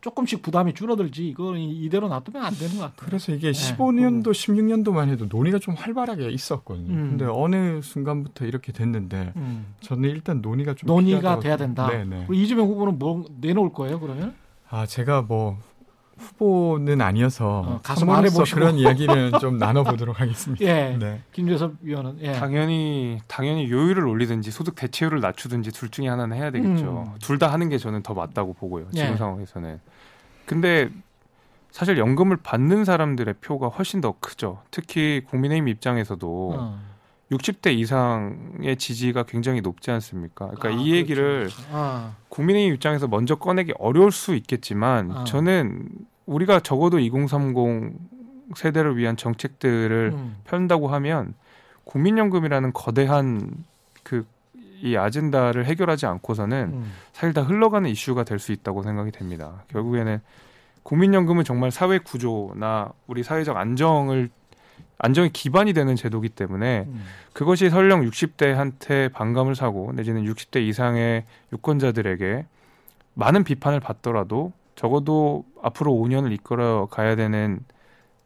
조금씩 부담이 줄어들지 이거 이대로 놔두면 안 되는 것 같아요. 그래서 이게 네, 15년도, 16년도만 해도 논의가 좀 활발하게 있었거든요. 음. 근데 어느 순간부터 이렇게 됐는데 음. 저는 일단 논의가 좀 논의가 돼야 된다. 네, 네. 이재명 후보는 뭐 내놓을 거예요 그러면? 아, 제가 뭐 후보는 아니어서 어, 가서 말해보시고. 그런 이야기는 좀 나눠보도록 하겠습니다. 예. 네. 김재섭 위원은 예. 당연히 당연히 요율을 올리든지 소득 대체율을 낮추든지 둘 중에 하나는 해야 되겠죠. 음. 둘다 하는 게 저는 더 맞다고 보고요. 지금 예. 상황에서는. 근데 사실 연금을 받는 사람들의 표가 훨씬 더 크죠. 특히 국민의힘 입장에서도 어. 60대 이상의 지지가 굉장히 높지 않습니까? 그러니까 아, 이 얘기를 그렇죠. 아, 국민의힘 입장에서 먼저 꺼내기 어려울 수 있겠지만 아. 저는 우리가 적어도 2030 세대를 위한 정책들을 음. 편다고 하면 국민연금이라는 거대한 그 이 아젠다를 해결하지 않고서는 음. 사실 다 흘러가는 이슈가 될 수 있다고 생각이 됩니다. 결국에는 국민연금은 정말 사회 구조나 우리 사회적 안정을 안정의 기반이 되는 제도이기 때문에 음. 그것이 설령 60대한테 반감을 사고 내지는 60대 이상의 유권자들에게 많은 비판을 받더라도 적어도 앞으로 5년을 이끌어 가야 되는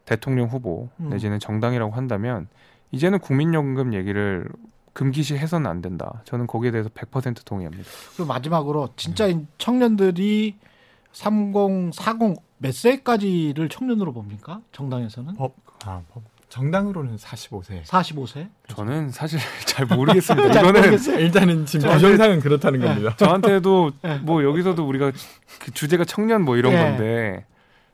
대통령 후보 음. 내지는 정당이라고 한다면 이제는 국민연금 얘기를 금기시 해서는 안 된다. 저는 거기에 대해서 100% 동의합니다. 그리고 마지막으로 진짜 이 청년들이 30, 40 몇 세까지를 청년으로 봅니까? 정당에서는 법, 아, 법. 정당으로는 45세. 45세? 저는 사실 잘 모르겠습니다. 잘 이거는 모르겠어요. 일단은 지금 저- 규정상은 그렇다는 네. 겁니다. 저한테도 네. 뭐 여기서도 우리가 그 주제가 청년 뭐 이런 예. 건데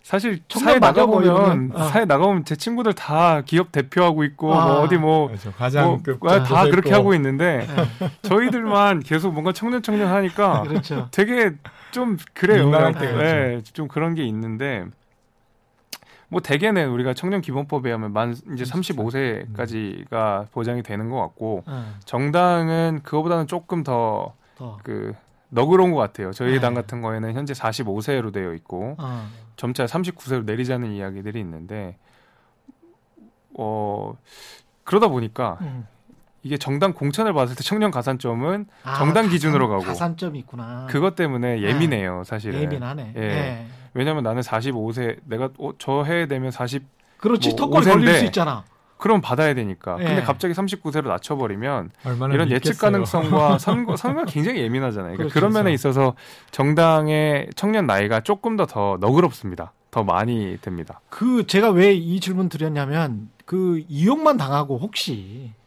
사실 사회 뭐 나가 보면 이러면. 어. 사회 나가 보면 제 친구들 다 기업 대표하고 있고 아. 뭐 어디 뭐 그렇죠. 뭐, 과장급 아, 다 그렇게 하고 있는데 네. 저희들만 계속 뭔가 청년 청년 하니까 그렇죠. 되게 좀 그래요. 네, 좀 그런 게 있는데 뭐 대개는 우리가 청년 기본법에 하면 만 이제 35세까지가 보장이 되는 것 같고 어, 정당은 그거보다는 조금 더 더. 그 너그러운 것 같아요. 저희 네. 당 같은 거에는 현재 45세로 되어 있고 어. 점차 39세로 내리자는 이야기들이 있는데 어 그러다 보니까 음. 이게 정당 공천을 받을 때 청년 가산점은 아, 정당 기준으로 가산- 가고. 가산점이 있구나. 그것 때문에 예민해요, 사실은. 예민하네. 예. 예. 왜냐면 나는 45세 내가 어, 저 해에 되면 40 그렇지 뭐 턱걸이 오세인데. 걸릴 수 있잖아. 그럼 받아야 되니까. 근데 예. 갑자기 39세로 낮춰버리면 이런 예측 믿겠어요. 가능성과 선거, 선거가 굉장히 예민하잖아요. 그러니까. 그런 면에 있어서 정당의 청년 나이가 조금 더 더 너그럽습니다. 더 많이 됩니다. 그 제가 왜 이 질문 드렸냐면 그 이용만 당하고 혹시 예?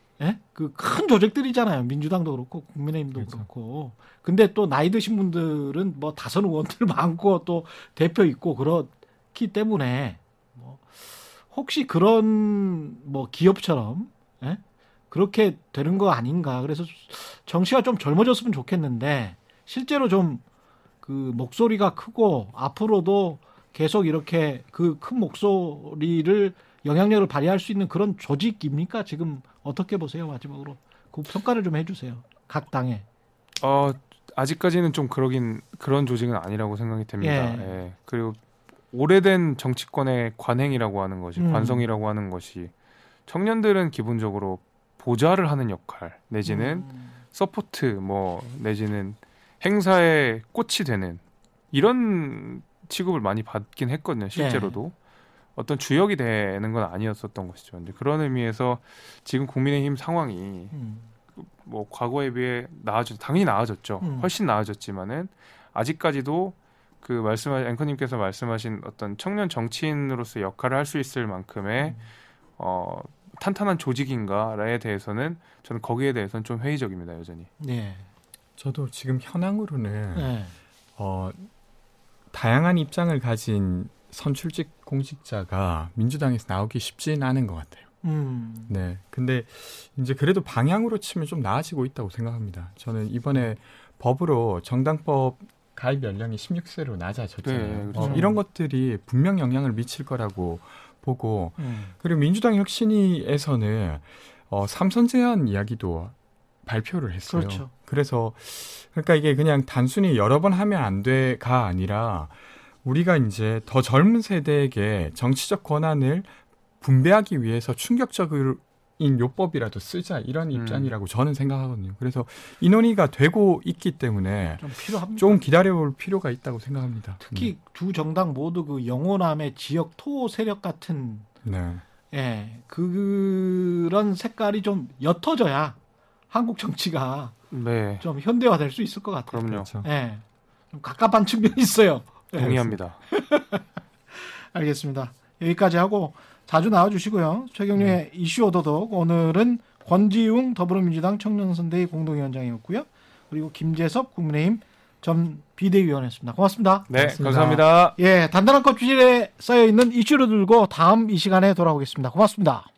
그 큰 조직들이잖아요. 민주당도 그렇고 국민의힘도 그렇죠. 그렇고 근데 또 나이 드신 분들은 뭐 다선 의원들 많고 또 대표 있고 그렇기 때문에 뭐 혹시 그런 뭐 기업처럼 예? 그렇게 되는 거 아닌가. 그래서 정치가 좀 젊어졌으면 좋겠는데 실제로 좀 그 목소리가 크고 앞으로도 계속 이렇게 그 큰 목소리를 영향력을 발휘할 수 있는 그런 조직입니까? 지금 어떻게 보세요? 마지막으로 그 평가를 좀 해주세요. 각 당에. 어, 아직까지는 좀 그러긴 그런 조직은 아니라고 생각이 됩니다. 예. 예. 그리고 오래된 정치권의 관행이라고 하는 것이 음. 관성이라고 하는 것이 청년들은 기본적으로 보좌를 하는 역할 내지는 음. support 뭐 내지는 행사의 꽃이 되는 이런 취급을 많이 받긴 했거든요. 실제로도 어떤 주역이 되는 건 아니었었던 것이죠. 근데 그런 의미에서 지금 국민의힘 상황이 음. 뭐 과거에 비해 나아졌 당연히 나아졌죠. 음. 훨씬 나아졌지만은 아직까지도 그 말씀하 앵커님께서 말씀하신 어떤 청년 정치인으로서 역할을 할 수 있을 만큼의 음. 어 탄탄한 조직인가에 대해서는 저는 거기에 대해서는 좀 회의적입니다 여전히. 네. 저도 지금 현황으로는 네. 어, 다양한 입장을 가진 선출직 공직자가 민주당에서 나오기 쉽진 않은 것 같아요. 음. 네. 근데 이제 그래도 방향으로 치면 좀 나아지고 있다고 생각합니다. 저는 이번에 법으로 정당법 가입 연령이 16세로 낮아졌잖아요. 네, 그렇죠. 어, 이런 것들이 분명 영향을 미칠 거라고 보고 음. 그리고 민주당 혁신위에서는 어, 삼선 제한 이야기도 발표를 했어요. 그렇죠. 그래서 그러니까 이게 그냥 단순히 여러 번 하면 안 돼가 아니라 우리가 이제 더 젊은 세대에게 정치적 권한을 분배하기 위해서 충격적인 요법이라도 쓰자 이런 음. 입장이라고 저는 생각하거든요. 그래서 이 논의가 되고 있기 때문에 좀 필요합니다. 좀 기다려볼 필요가 있다고 생각합니다. 특히 두 정당 모두 그 영호남의 지역 토 세력 같은 네. 예 그런 색깔이 좀 옅어져야 한국 정치가 네, 좀 현대화될 수 있을 것 같아요. 그럼요. 그렇죠. 예, 좀 갑갑한 측면이 있어요. 예, 동의합니다. 알겠습니다. 여기까지 하고 자주 나와주시고요. 최경련의 이슈 오도독 오늘은 권지웅 더불어민주당 청년선대위 공동위원장이었고요. 그리고 김재섭 국민의힘 전 비대위원이었습니다. 고맙습니다. 네, 고맙습니다. 감사합니다. 예, 단단한 껍질에 쌓여 있는 이슈를 들고 다음 이 시간에 돌아오겠습니다. 고맙습니다.